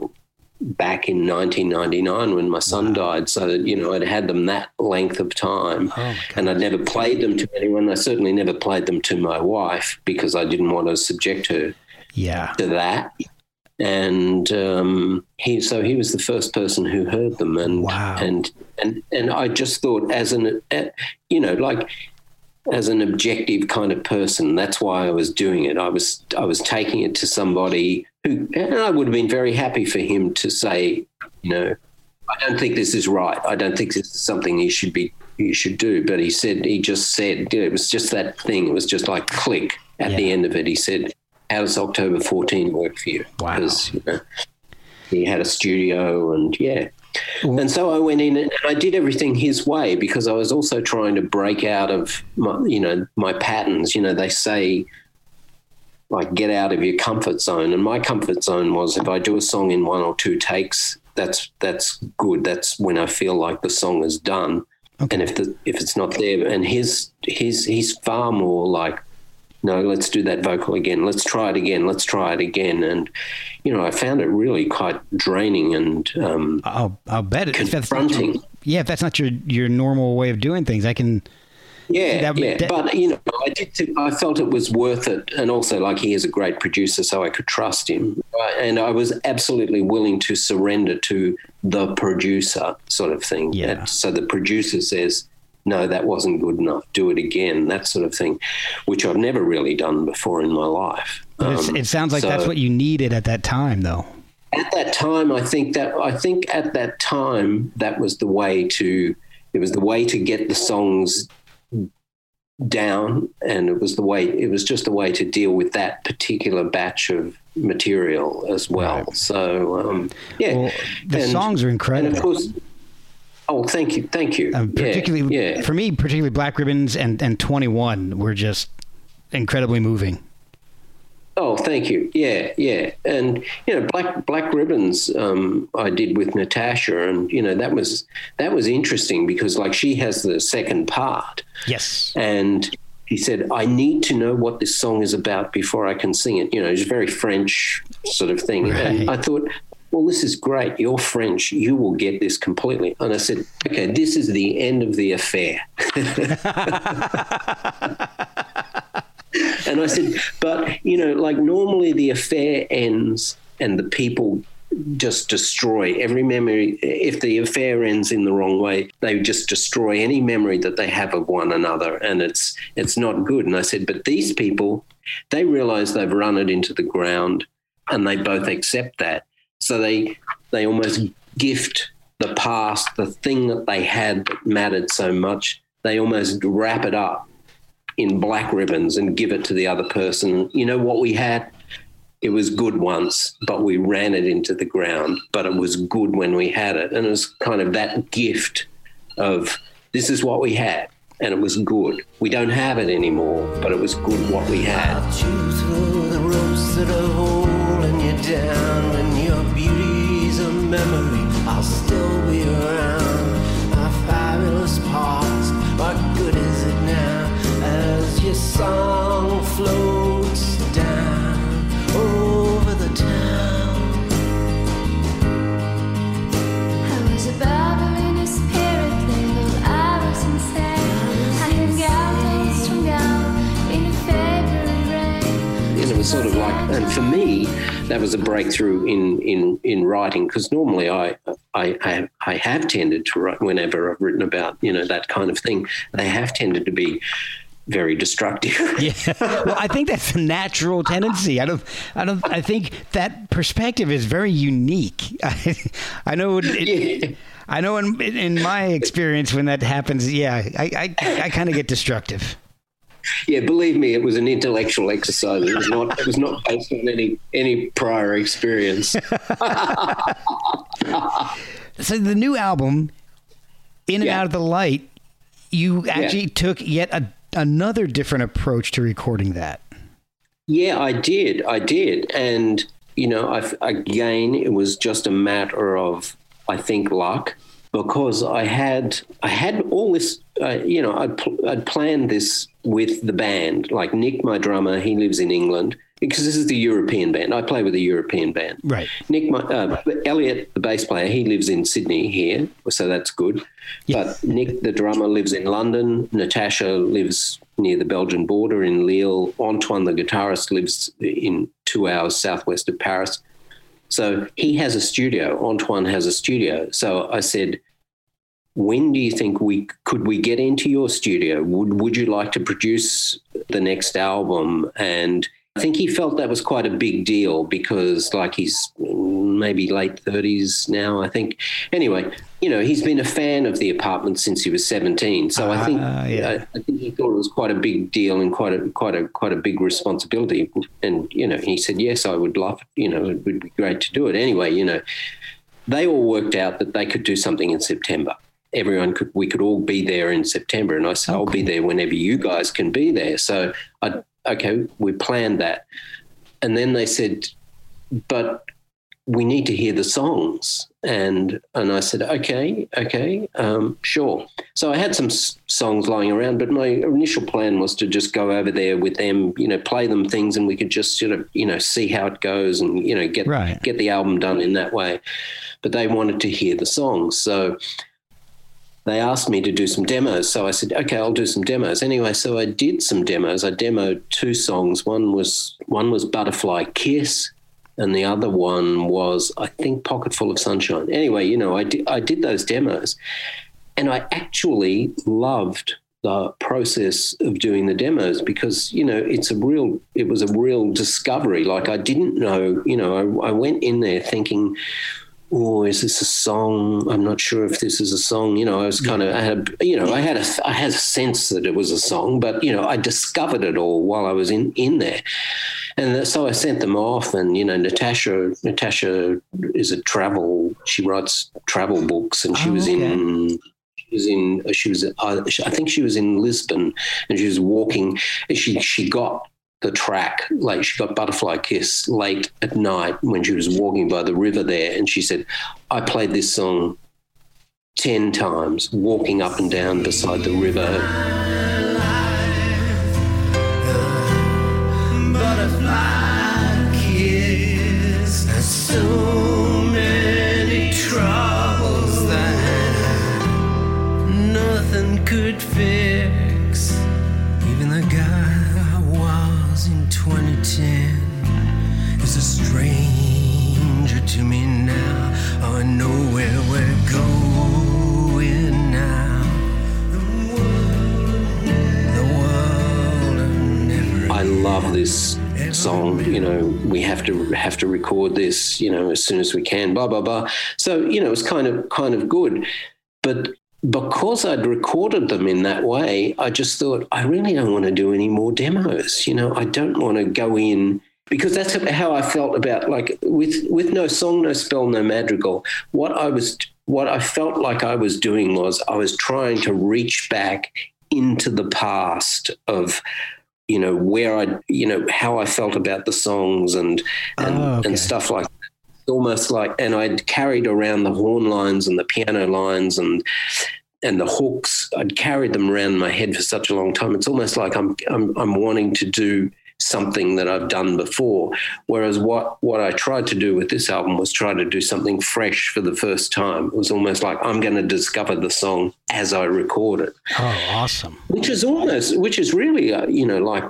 back in 1999 when my son died. So that, you know I'd had them that length of time, oh and I'd never played them to anyone. I certainly never played them to my wife because I didn't want to subject her yeah. to that. And um, he, so he was the first person who heard them, and Wow. and and and I just thought, as an, uh, you know, like as an objective kind of person, that's why I was doing it. I was I was taking it to somebody who, and I would have been very happy for him to say, you know, I don't think this is right. I don't think this is something you should be you should do. But he said he just said you know, it was just that thing. It was just like click at the end of it. He said, "How does October 14 work for you?" Wow. Because you know, he had a studio and yeah. And so I went in and I did everything his way because I was also trying to break out of my, you know, my patterns. You know, they say like get out of your comfort zone, and my comfort zone was if I do a song in one or two takes, that's that's good. That's when I feel like the song is done. And if the if it's not there, and his his he's far more like no, let's do that vocal again. Let's try it again. Let's try it again. And, you know, I found it really quite draining and um, I'll I'll bet it. If that's not your- confronting. yeah, if that's not your your normal way of doing things, I can. Yeah, That- yeah. that- but, you know, I did. Think, I felt it was worth it. And also, like, he is a great producer, so I could trust him. Uh, And I was absolutely willing to surrender to the producer sort of thing. Yeah. That- so the producer says, no, that wasn't good enough. Do it again. That sort of thing, which I've never really done before in my life. Um, it sounds like that's what you needed at that time, though. at that time i think that i think at that time that was the way to it was the way to get the songs down and it was the way it was just the way to deal with that particular batch of material as well Right. so um yeah Well, the And- songs are and incredible. of course oh thank you thank you Um, Yeah, particularly yeah for me, particularly Black Ribbons and and Twenty One were just incredibly moving. Oh, thank you. Yeah, yeah, and you know, black black ribbons. Um, I did with Natasha, and you know that was that was interesting because like she has the second part, Yes. and he said, "I need to know what this song is about before I can sing it." You know, it's very French sort of thing, Right. and I thought. Well, this is great. You're French. You will get this completely. And I said, okay, this is the end of the affair. And I said, but you know, like normally the affair ends and the people just destroy every memory. If the affair ends in the wrong way, they just destroy any memory that they have of one another, and it's it's not good. And I said, but these people, they realize they've run it into the ground, and they both accept that. So they they almost gift the past, the thing that they had that mattered so much. They almost wrap it up in black ribbons and give it to the other person. You know what we had? It was good once, but we ran it into the ground. But it was good when we had it. And it was kind of that gift of this is what we had. And it was good. We don't have it anymore, but it was good what we had. Down. When your beauty's a memory, song floats down over the town. I was a ballerina spirit labeled I was insane. I hung out and strung out in a February rain. and it was sort of like and for me that was a breakthrough in in in writing because normally I, I I have, I have tended to write whenever I've written about you know that kind of thing they have tended to be very destructive Yeah. Well, I think that's a natural tendency. I don't. I don't. I think that perspective is very unique. I, I know. It, Yeah. I know. In in my experience, when that happens, yeah, I I, I kind of get destructive. yeah believe me it was an intellectual exercise it was not it was not based on any any prior experience So the new album, In and Yeah. Out of the Light, you actually took yet a, another different approach to recording that. Yeah, I did. I did. And, you know, I, again, it was just a matter of, I think, luck because I had I had all this, uh, you know, I'd, pl- I'd planned this with the band. Like Nick, my drummer, he lives in England because this is the European band. I play with a European band. Right. Nick, my, uh, Elliot, the bass player, he lives in Sydney here, so that's good. But Nick, the drummer, lives in London. Natasha lives near the Belgian border in Lille. Antoine, the guitarist, lives in two hours southwest of Paris. So he has a studio. Antoine has a studio. So I said, when do you think we could we get into your studio? Would would you like to produce the next album? And I think he felt that was quite a big deal because, like, he's maybe late 30s now, I think. Anyway, you know, he's been a fan of the apartment since he was 17. So I think Ah, yeah. I, I think he thought it was quite a big deal and quite a quite a quite a big responsibility. And you know, he said, "Yes, I would love. You know, it would be great to do it." Anyway, you know, they all worked out that they could do something in September. Everyone could, we could all be there in September. And I said, I'll be there whenever you guys can be there. So I, okay, we planned that. And then they said, but we need to hear the songs. And, and I said, okay, okay, um, sure. So I had some s- songs lying around, but my initial plan was to just go over there with them, you know, play them things and we could just sort of, you know, see how it goes and, you know, get, Right. get the album done in that way. But they wanted to hear the songs. So they asked me to do some demos. So I said, okay, I'll do some demos. Anyway, so I did some demos. I demoed two songs. One was one was Butterfly Kiss, and the other one was I think Pocket Full of Sunshine. Anyway, you know, I did I did those demos, and I actually loved the process of doing the demos because you know it's a real it was a real discovery like i didn't know you know i, I went in there thinking oh, is this a song? I'm not sure if this is a song. You know, I was kind of, I had, you know, I had a, I had a sense that it was a song, but you know, I discovered it all while I was in in there, and so I sent them off. And you know, Natasha, Natasha is a travel. She writes travel books, and she Oh, was okay. in. She was in. She was. uh, I think she was in Lisbon, and she was walking. And she she got the track. Like she got Butterfly Kiss late at night when she was walking by the river there, and she said, "I played this song ten times walking up and down beside the river." butterfly kiss. 2010 is a stranger to me now. Oh, I know where we're going now. The world, the world I love this song. You know, we have to have to record this. You know, as soon as we can. Blah blah blah. So you know, it's kind of kind of good, but because I'd recorded them in that way, I just thought I really don't want to do any more demos. You know, I don't want to go in because that's how I felt about like with with no song, no spell, no madrigal. What I was what I felt like I was doing was I was trying to reach back into the past of you know where I you know how I felt about the songs and and, Oh, okay. and stuff like that. Almost like and I'd carried around the horn lines and the piano lines and and the hooks. I'd carried them around my head for such a long time. It's almost like I'm I'm I'm wanting to do something that I've done before. Whereas what what I tried to do with this album was try to do something fresh for the first time. It was almost like I'm going to discover the song as I record it. Oh, awesome. which is almost which is really uh, you know like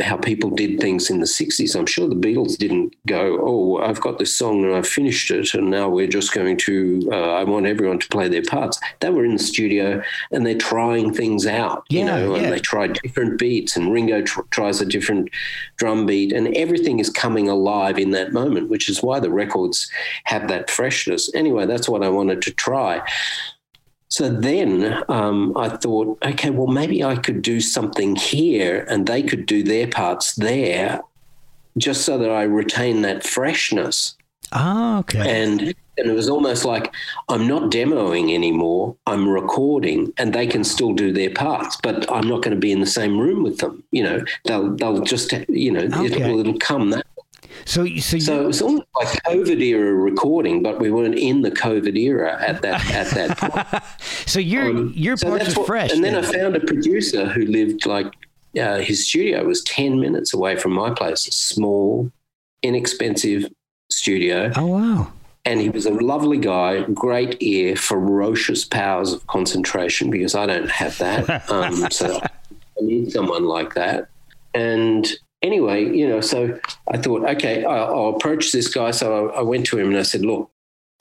how people did things in the 60s i'm sure the beatles didn't go oh i've got this song and i've finished it and now we're just going to uh, i want everyone to play their parts. They were in the studio and they're trying things out you know yeah. and they tried different beats and ringo tr- tries a different drum beat and everything is coming alive in that moment which is why the records have that freshness. Anyway that's what i wanted to try so then um, I thought, okay, well, maybe I could do something here and they could do their parts there just so that I retain that freshness. Oh, okay. And and it was almost like I'm not demoing anymore. I'm recording, and they can still do their parts, but I'm not going to be in the same room with them. You know, they'll they'll just you know Okay. it'll, it'll come that. So, so, you, So it was almost like COVID era recording, but we weren't in the COVID era at that at that point. so your Um, your so parts that's are fresh. And then I found a producer who lived like uh, his studio was 10 minutes away from my place, a small, inexpensive studio. oh, wow. And he was a lovely guy, great ear, ferocious powers of concentration because I don't have that. Um, so I need someone like that. And anyway, you know, so I thought, okay, I'll, I'll approach this guy. So I, I went to him and I said, look,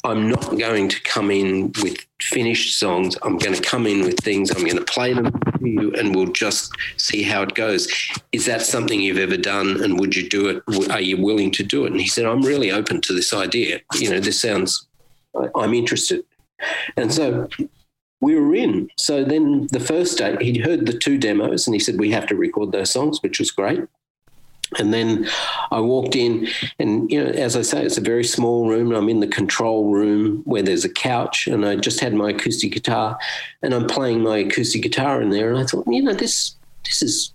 I'm not going to come in with finished songs. I'm going to come in with things. I'm going to play them to you and we'll just see how it goes. Is that something you've ever done? And would you do it? Are you willing to do it? And he said, I'm really open to this idea. You know, this sounds, I'm interested. And so we were in. So then the first day, he'd heard the two demos and he said, We have to record those songs, which was great. And then I walked in, and you know, as I say, it's a very small room. I'm in the control room where there's a couch, and I just had my acoustic guitar, and I'm playing my acoustic guitar in there. And I thought, you know, this this is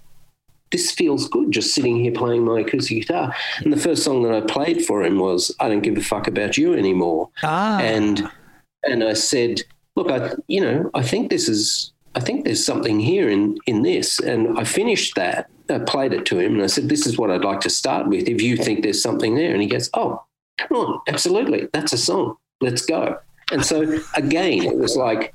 this feels good just sitting here playing my acoustic guitar. And the first song that I played for him was "I Don't Give a Fuck About You Anymore," Ah. and and I said, look, I you know, I think this is I think there's something here in in this, and I finished that. I played it to him, and I said, "This is what I'd like to start with. If you think there's something there," and he goes, "Oh, come on, absolutely, that's a song. Let's go." And so again, it was like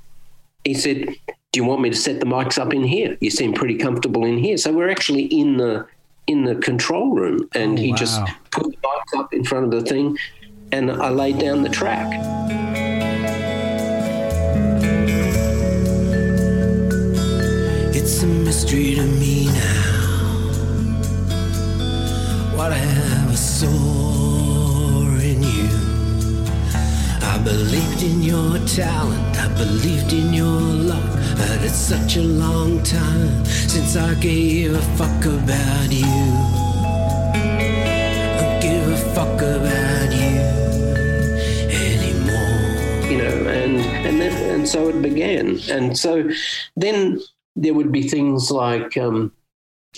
he said, "Do you want me to set the mics up in here? You seem pretty comfortable in here." So we're actually in the in the control room, and Oh, he just put the mics up in front of the thing, and I laid down the track. It's a mystery to me now. What I a soar in you. I believed in your talent, I believed in your luck. But it's such a long time since I gave a fuck about you. Don't give a fuck about you anymore. you know, and and and so it began, and so then there would be things like um,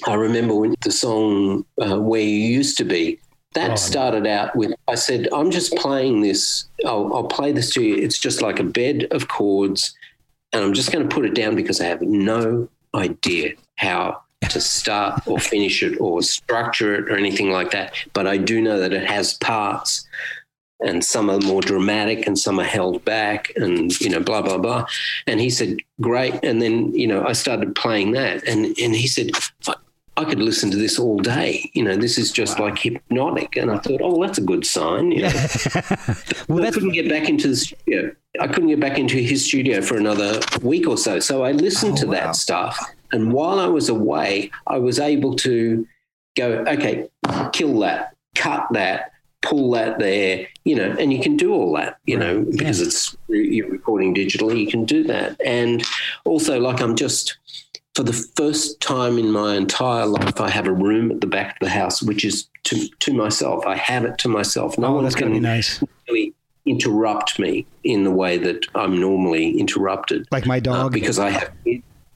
I remember when the song uh, "Where You Used to Be." That Oh, started out with I said, "I'm just playing this. I'll, I'll play this to you. It's just like a bed of chords, and I'm just going to put it down because I have no idea how." To start or finish it or structure it or anything like that. But I do know that it has parts and some are more dramatic and some are held back and you know blah blah blah and he said great and then you know i started playing that and and he said I, could listen to this all day you know this is just like hypnotic and i thought oh well, that's a good sign you know? well, I couldn't get back into the studio. I couldn't get back into his studio for another week or so. So I listened Oh, to that stuff. And while I was away, I was able to go, okay, kill that, cut that, pull that there, you know, and you can do all that, you know, because it's you're recording digitally, you can do that. And also, like, I'm just, for the first time in my entire life, I have a room at the back of the house, which is to, to myself. I have it to myself. No oh, one that's gonna can nice. really interrupt me in the way that I'm normally interrupted. Like my Uh, dog. because I have,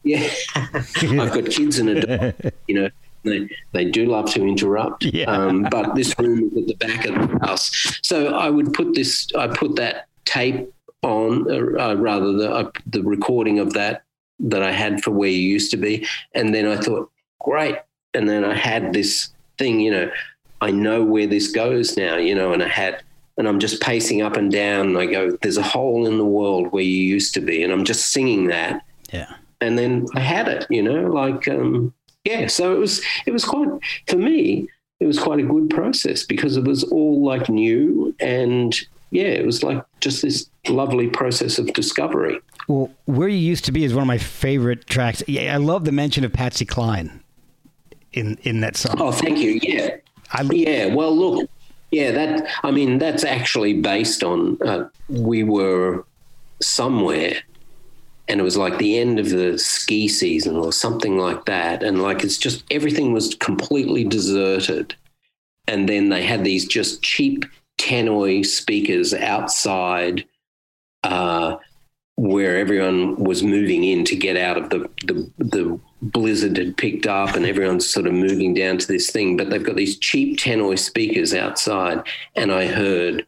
yeah, I've got kids and a dog. You know, they they do love to interrupt. Yeah. Um, but this room is at the back of the house, so I would put this. I put that tape on, uh, uh, rather the uh, the recording of that that I had for where you used to be, and then I thought, great, and then I had this thing. You know, I know where this goes now. You know, and I had and I'm just pacing up and down. And I go, "There's a hole in the world where you used to be," and I'm just singing that. yeah. And then I had it, you know, like um, yeah. So it was it was quite for me. It was quite a good process because it was all like new and yeah, it was like just this lovely process of discovery. Well, where you used to be is one of my favorite tracks. Yeah, I love the mention of Patsy Cline in in that song. Oh, thank you. Yeah. I, Yeah, well, look, yeah, that I mean, that's actually based on uh, we were somewhere, and it was like the end of the ski season or something like that, and like it's just everything was completely deserted, and then they had these just cheap tannoy speakers outside. Uh, where everyone was moving in to get out of the, the the blizzard had picked up and everyone's sort of moving down to this thing but they've got these cheap tannoy speakers outside. And i heard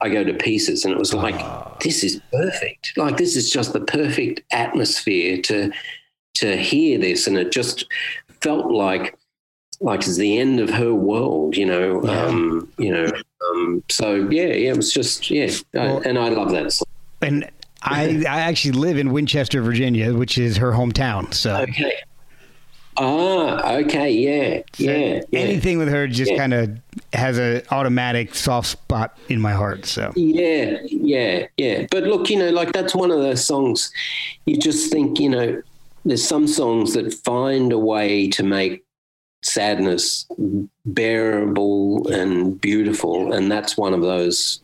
i go to pieces and it was like this is perfect. Like this is just the perfect atmosphere to to hear this. And it just felt like like it's the end of her world you know Yeah. um you know um so yeah yeah it was just yeah Well- I, and i love that song and I I actually live in Winchester, Virginia, which is her hometown. So Okay. Ah, okay, yeah, yeah, yeah. anything with her just Yeah. kind of has a automatic soft spot in my heart. So Yeah, yeah, yeah. But look, you know, like that's one of those songs you just think, you know, there's some songs that find a way to make sadness bearable and beautiful, and that's one of those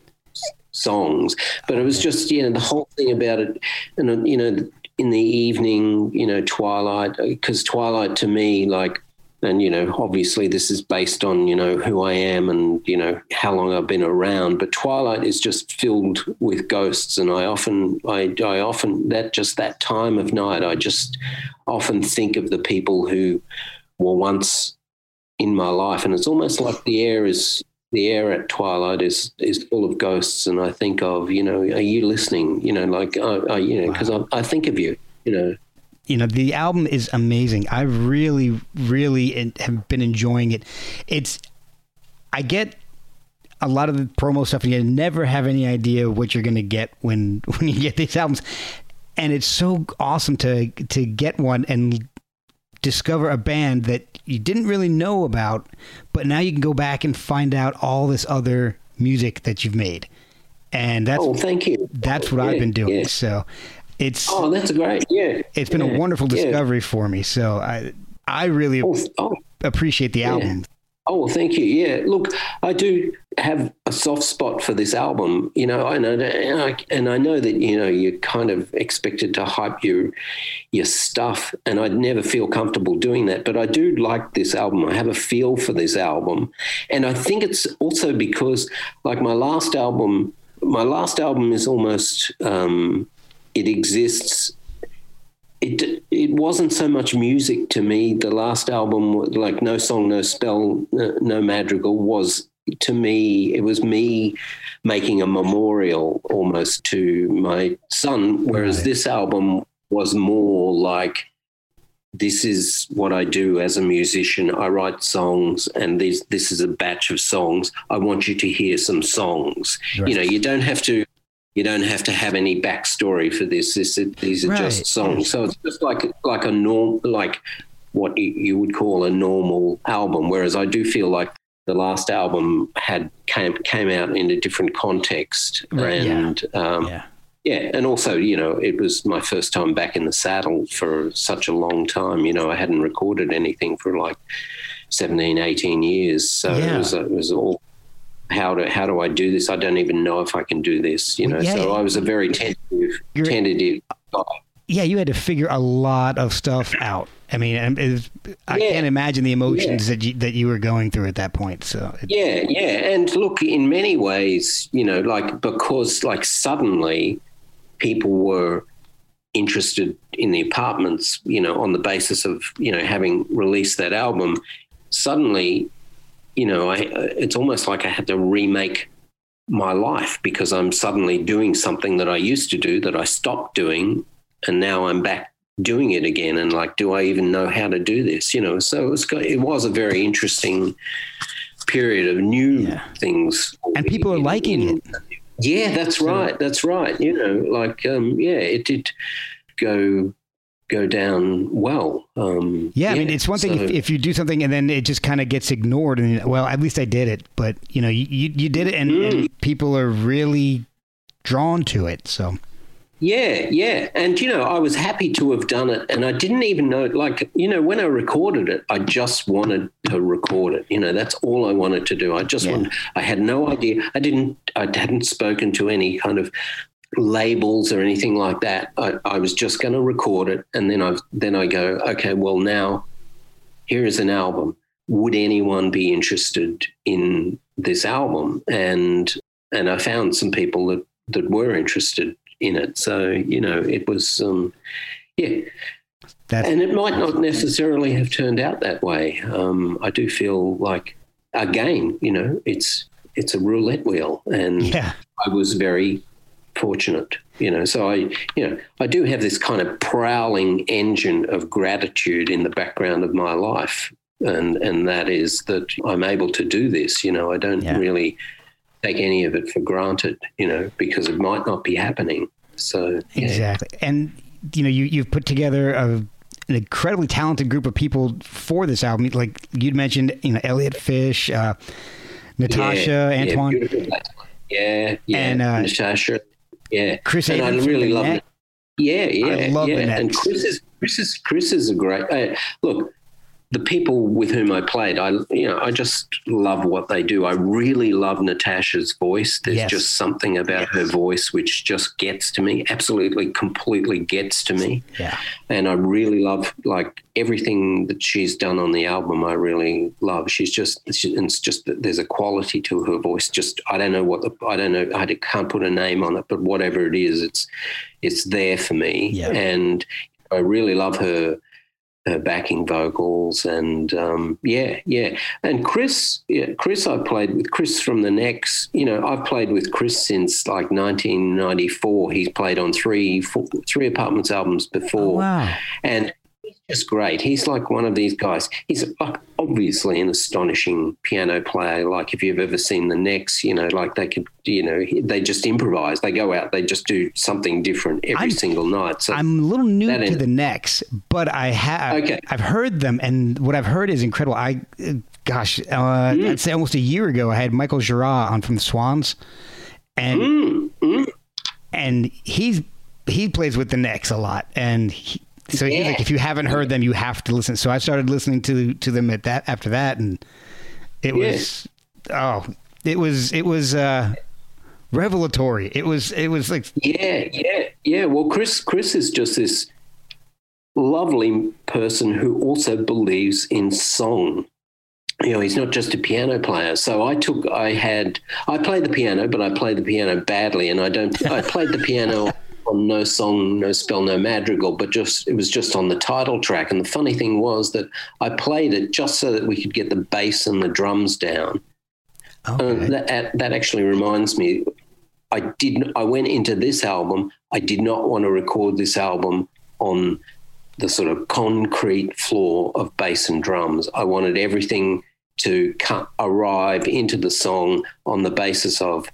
songs. But it was just you know the whole thing about it, and uh, you know in the evening, you know twilight, uh, because twilight to me like. And you know, obviously, this is based on you know who I am and you know how long I've been around. But Twilight is just filled with ghosts, and I often, I, I often that just that time of night, I just often think of the people who were once in my life, and it's almost like the air is the air at twilight is is full of ghosts, and I think of you know, are you listening? You know, like I, I you know, because I, I think of you. You know, you know the album is amazing. I really really have been enjoying it. It's i get a lot of the promo stuff and you never have any idea what you're going to get when when you get these albums. And it's so awesome to to get one and discover a band that you didn't really know about but now you can go back and find out all this other music that you've made and that's oh, thank you. that's what Yeah, i've been doing yeah. so it's Oh, that's great. Yeah, it's been yeah, a wonderful discovery for me. So I I really Oh, oh, appreciate the album. Oh, well, thank you. Yeah, look, I do have a soft spot for this album. You know, I and I, and I know that you know you're kind of expected to hype your your stuff, and I'd never feel comfortable doing that. But I do like this album. I have a feel for this album, and I think it's also because, like my last album, my last album is almost um, it exists it it wasn't so much music to me. The last album, like No Song, No Spell, uh, No Madrigal, was to me. It was me making a memorial almost to my son. Whereas Right. this album was more like this is what I do as a musician. I write songs, and these this is a batch of songs. I want you to hear some songs. Right. You know, you don't have to. You don't have to have any backstory for this. This these are Right, just songs. So it's just like like a norm, like what you, would call a normal album. Whereas I do feel like the last album had came came out in a different context, Right, yeah. and um, Yeah. yeah, and also, you know, it was my first time back in the saddle for such a long time. You know, I hadn't recorded anything for like 17, 18 years. So Yeah. it, was, it was all, how do, how do I do this? I don't even know if I can do this, you know. Yeah. So I was a very tentative, tentative guy. Yeah, you had to figure a lot of stuff out. I mean, was, I Yeah. can't imagine the emotions that you, that you were going through at that point. So it, Yeah, yeah. And look, in many ways, you know, like because like suddenly people were interested in the apartments, you know, on the basis of, you know, having released that album, suddenly, you know, I it's almost like I had to remake my life because I'm suddenly doing something that I used to do that I stopped doing and now I'm back doing it again. And like do I even know how to do this? You know so it was it was a very interesting period of new Yeah. things. And people are liking it. yeah that's right. That's right. You know like um yeah it did go go down well um Yeah, I mean, it's one thing so- if, if you do something and then it just kind of gets ignored, and well, at least I did it. But you know, you you, you did it, and, Mm. and people are really drawn to it. So Yeah, yeah. And, you know, I was happy to have done it. And I didn't even know, like, you know, when I recorded it, I just wanted to record it. You know, that's all I wanted to do. I just Yeah. wanted, I had no idea. I didn't, I hadn't spoken to any kind of labels or anything like that. I, I was just going to record it. And then I, then I go, okay, well, now here is an album. Would anyone be interested in this album? And, and I found some people that, that were interested in it. So, you know, it was, um, yeah. that's And it might not necessarily have turned out that way. Um, I do feel like, again, you know, it's, it's a roulette wheel. And yeah, I was very fortunate, you know. So I, you know, I do have this kind of prowling engine of gratitude in the background of my life, and and that is that I'm able to do this. You know, I don't Yeah. really take any of it for granted, you know, because it might not be happening. So yeah. exactly. And you know, you you've put together a an incredibly talented group of people for this album. Like you'd mentioned, you know, Elliot Fish, uh, Natasha, Yeah, yeah, Antoine. black- Yeah, yeah, And, uh, Natasha. Yeah, Chris and I really love it. Yeah, yeah, love the yeah. And Chris is Chris is Chris is a great uh, look. The people with whom I played, I you know, I just love what they do. I really love Natasha's voice. There's Yes. just something about her voice which just gets to me. Absolutely, completely gets to me. Yeah. And I really love like everything that she's done on the album. I really love. She's just it's just, it's just that there's a quality to her voice. Just I don't know what the I don't know I can't put a name on it, but whatever it is, it's it's there for me. Yeah. And I really love her her backing vocals and um, yeah, yeah. And Chris, yeah, Chris, I played with Chris from the Necks. You know, I've played with Chris since like 1994. He's played on three, four, three Apartments albums before, Wow. and just great. He's like one of these guys. He's obviously an astonishing piano player. Like if you've ever seen the Necks, you know, like they could, you know, they just improvise. They go out, they just do something different every I'm- single night. So I'm a little new to the necks, but I have Okay. I've heard them, and what I've heard is incredible. I, gosh, uh, I'd say almost a year ago, I had Michael Gira on from the Swans, and Mm, and he's he plays with the necks a lot, and he, so he's like, if you haven't heard them, you have to listen. So I started listening to to them at that after that, and it Yeah. was oh, it was it was uh, revelatory. It was it was like Yeah, yeah, yeah. Well, Chris, Chris is just this lovely person who also believes in song. You know, he's not just a piano player. So I took, I had, I played the piano, but I played the piano badly, and I don't. I played the piano on no song, no spell, no madrigal, but just it was just on the title track. And the funny thing was that I played it just so that we could get the bass and the drums down. okay. That, that actually reminds me. I didn't. I went into this album. I did not want to record this album on the sort of concrete floor of bass and drums. I wanted everything to cut, arrive into the song on the basis of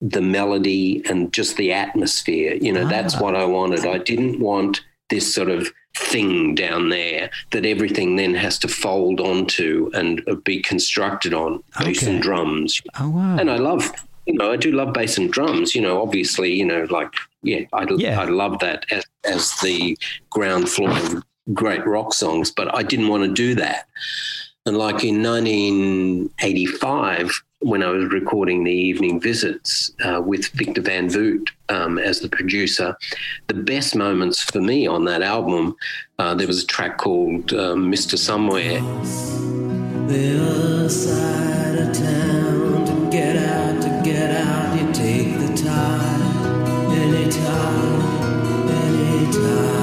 the melody and just the atmosphere. You know, that's Ah. what I wanted. I didn't want this sort of thing down there that everything then has to fold onto and uh, be constructed on bass Okay. and drums. oh wow. And I love, you know, I do love bass and drums. You know, obviously, you know, like yeah, I Yeah. I love that as, as the ground floor of great rock songs. But I didn't want to do that. And like in 1985, when I was recording the evening visits uh, with Victor Van Vugt um, as the producer, the best moments for me on that album, uh, there was a track called um, Mr. Somewhere. The other side of town to get out, to get out, you take the time, anytime, anytime. Like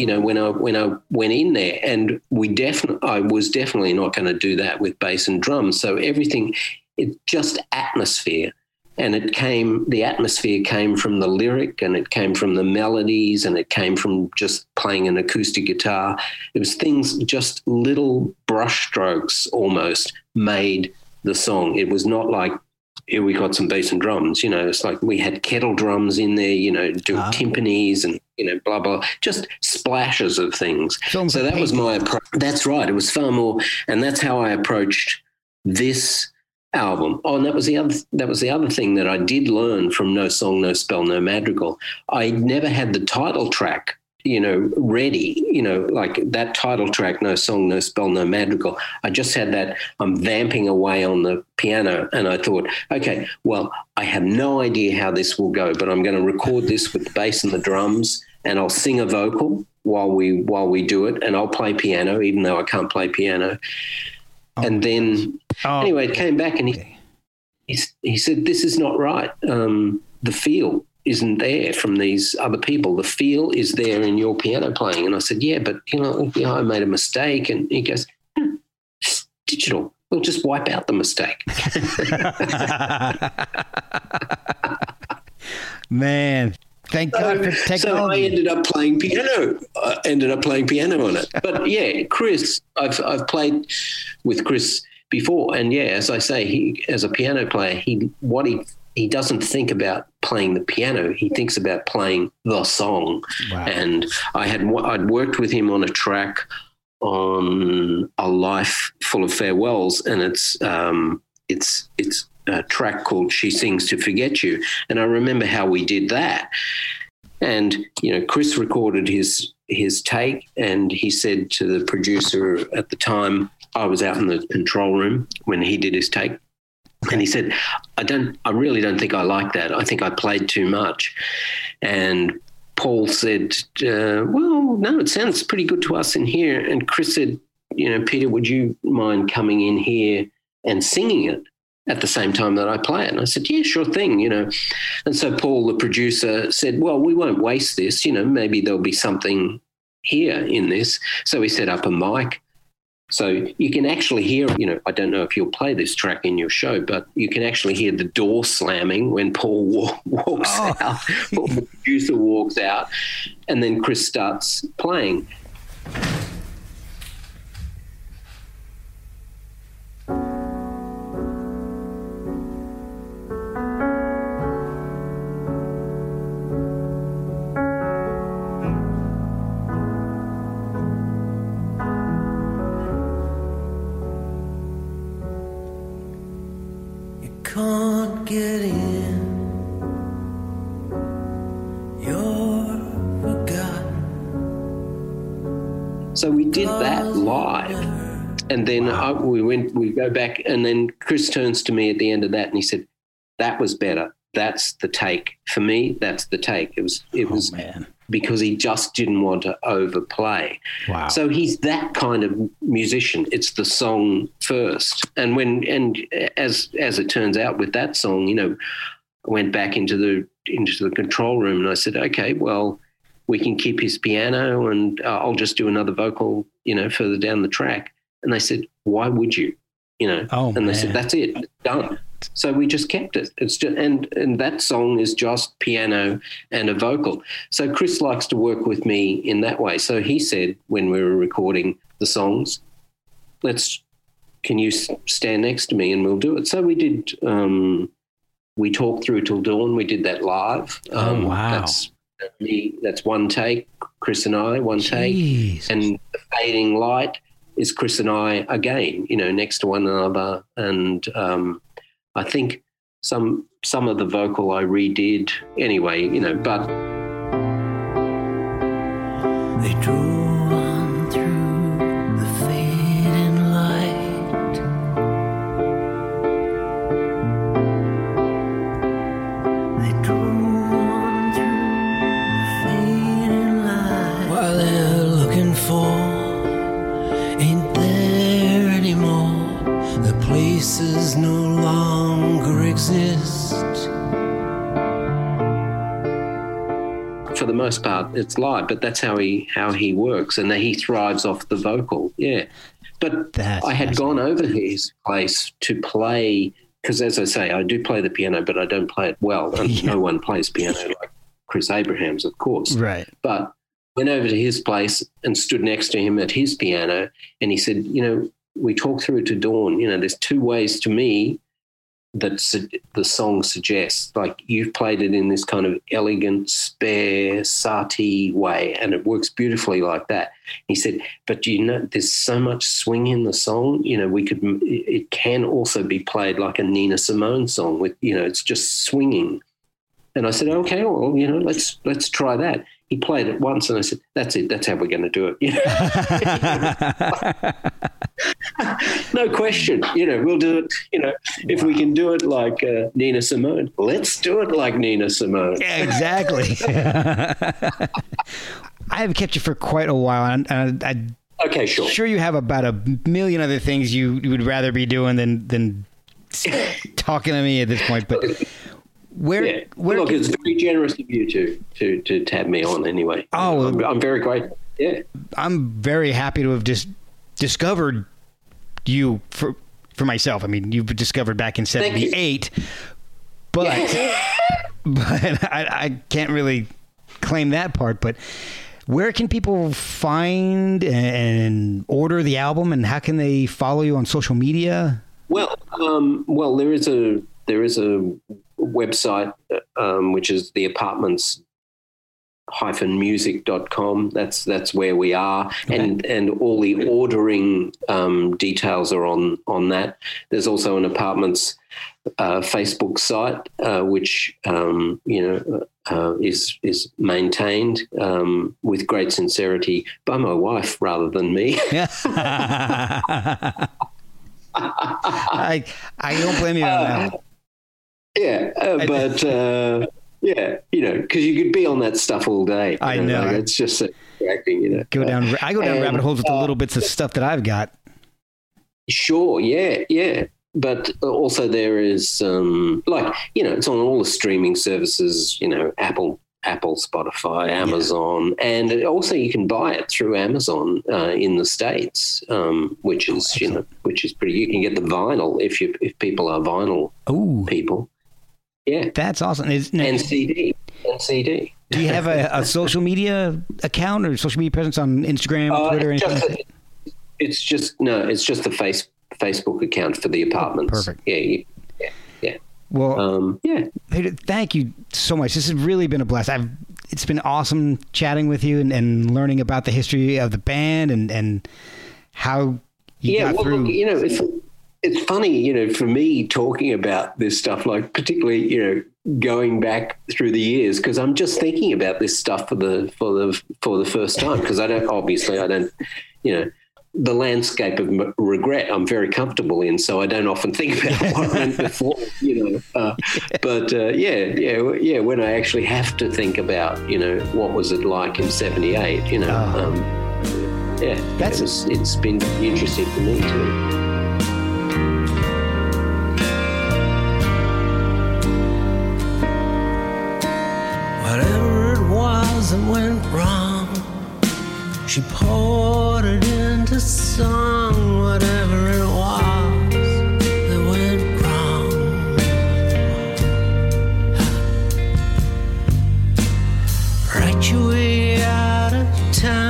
You know, when I when I went in there, and we definitely, I was definitely not going to do that with bass and drums. So everything, it just atmosphere, and it came. The atmosphere came from the lyric, and it came from the melodies, and it came from just playing an acoustic guitar. It was things, just little brushstrokes, almost made the song. It was not like we got some bass and drums. You know, it's like we had kettle drums in there. You know, do Ah. timpanis and you know, blah blah, just splashes of things. Films so that was my approach. That's right. It was far more, and that's how I approached this album. Oh, and that was the other. That was the other thing that I did learn from No Song, No Spell, No Madrigal. I never had the title track. You know, ready, you know, like that title track, no song, no spell, no madrigal. I just had that, I'm vamping away on the piano. And I thought, okay, well, I have no idea how this will go, but I'm going to record this with the bass and the drums, and I'll sing a vocal while we while we do it, and I'll play piano, even though I can't play piano. And then, Oh, anyway, it came back and he, he, he said, This is not right. Um, the feel isn't there from these other people. The feel is there in your piano playing. And I said, Yeah, but you know, know I made a mistake. And he goes, "Hmm, digital. We'll just wipe out the mistake. Man, thank God for So I ended up playing piano. I ended up playing piano on it. But yeah, Chris, I've I've played with Chris before, and yeah, as I say, he as a piano player, he what he he doesn't think about playing the piano. He thinks about playing the song. Wow. And I had I'd worked with him on a track on a life full of farewells, and it's um, it's it's a track called "She Sings to Forget You," and I remember how we did that. And you know, Chris recorded his his take, and he said to the producer at the time, I was out in the control room when he did his take, and he said, "I don't, I really don't think I like that. I think I played too much." And Paul said, uh, "Well, no, it sounds pretty good to us in here." And Chris said, "You know, Peter, would you mind coming in here and singing it?" At the same time that I play it. And I said, Yeah, sure thing, you know. And so Paul, the producer, said, Well, we won't waste this, you know, maybe there'll be something here in this. So he set up a mic. So you can actually hear, you know, I don't know if you'll play this track in your show, but you can actually hear the door slamming when Paul wa- walks Oh. out, or the producer walks out, and then Chris starts playing. Live. And then I, we went, we go back, and then Chris turns to me at the end of that and he said, That was better. That's the take. For me, that's the take. It was, it was Oh, man. because he just didn't want to overplay. Wow. So he's that kind of musician. It's the song first. And when, and as, as it turns out with that song, you know, I went back into the, into the control room and I said, okay, well, we can keep his piano and uh, I'll just do another vocal, you know, further down the track. And they said, why would you? You know, Oh, and they man. said, that's it, done. So we just kept it. It's just, and, and that song is just piano and a vocal. So Chris likes to work with me in that way. So he said when we were recording the songs, let's, can you stand next to me and we'll do it. So we did, um, we talked through till dawn. We did that live. Oh, Um, wow. That's me. That's one take. Chris and I, one take, and the fading light is Chris and I again. You know, next to one another, and um, I think some some of the vocal I redid anyway. You know, but They drove places no longer exist. for the most part, it's live. But that's how he how he works, and that he thrives off the vocal. Yeah, but That's I had gone over his place to play because, as I say, I do play the piano, but I don't play it well, and Yeah. no one plays piano like Chris Abrahams, of course. Right. But went over to his place and stood next to him at his piano, and he said, "You know, we talk through to dawn. You know, there's two ways to me that su- the song suggests. Like you've played it in this kind of elegant, spare, Satie way, and it works beautifully like that." He said, "But you know, there's so much swing in the song. You know, we could. It can also be played like a Nina Simone song with, you know, it's just swinging." And I said, okay, well, you know, let's let's try that. He played it once, and I said, that's it. That's how we're going to do it. You know? no question. You know, we'll do it. You know, if we can do it like uh, Nina Simone, let's do it like Nina Simone. Yeah, exactly. I have kept you for quite a while, and, and I, Okay, sure. I'm sure you have about a million other things you, you would rather be doing than than talking to me at this point. But where Yeah. where Look, it's very generous of you to to to tab me on anyway. Oh, I'm, I'm very grateful. Yeah. I'm very happy to have just discovered you for for myself. I mean, you've discovered back in '78, but but I, I can't really claim that part. But where can people find and order the album, and how can they follow you on social media? Well, um, well, there is a there is a website, um, which is the apartments music.com that's that's where we are okay. and and all the ordering um, details are on on that there's also an apartments uh, facebook site uh, which um, you know uh, is is maintained um, with great sincerity by my wife rather than me I I don't blame you on that. Yeah, uh, but uh, yeah, you know, because you could be on that stuff all day. I know, know. Like, it's just distracting. You know, go down. I go down and, rabbit holes with the little bits of stuff that I've got. Sure. Yeah. Yeah. But also there is um, like you know it's on all the streaming services. You know, Apple Apple, Spotify, Amazon, yeah. and also you can buy it through Amazon uh, in the states, um, which is oh, you know which is pretty. You can get the vinyl if you if people are vinyl Ooh. people. Yeah, that's awesome. Is, and CD and CD. Do you have a, a, social media account or social media presence on Instagram, uh, Twitter, anything? Just it's just no, it's just the face Facebook account for the apartments. Oh, perfect. Yeah, yeah, yeah. Well, um, yeah. Thank you so much. This has really been a blast. I've it's been awesome chatting with you and, and learning about the history of the band and and how you yeah, got well, through. Look, you know, it's it's funny, you know, for me talking about this stuff, like particularly, you know, going back through the years, because I'm just thinking about this stuff for the for the for the first time. Because I don't obviously I don't, you know, the landscape of regret I'm very comfortable in, so I don't often think about what went before, you know. Uh, but uh, yeah, yeah, yeah. When I actually have to think about, you know, what was it like in '78, you know, oh. um, yeah, That's... it was, it's been interesting for me too. It was that went wrong, she poured it into song. Whatever it was that went wrong, write your way out of town,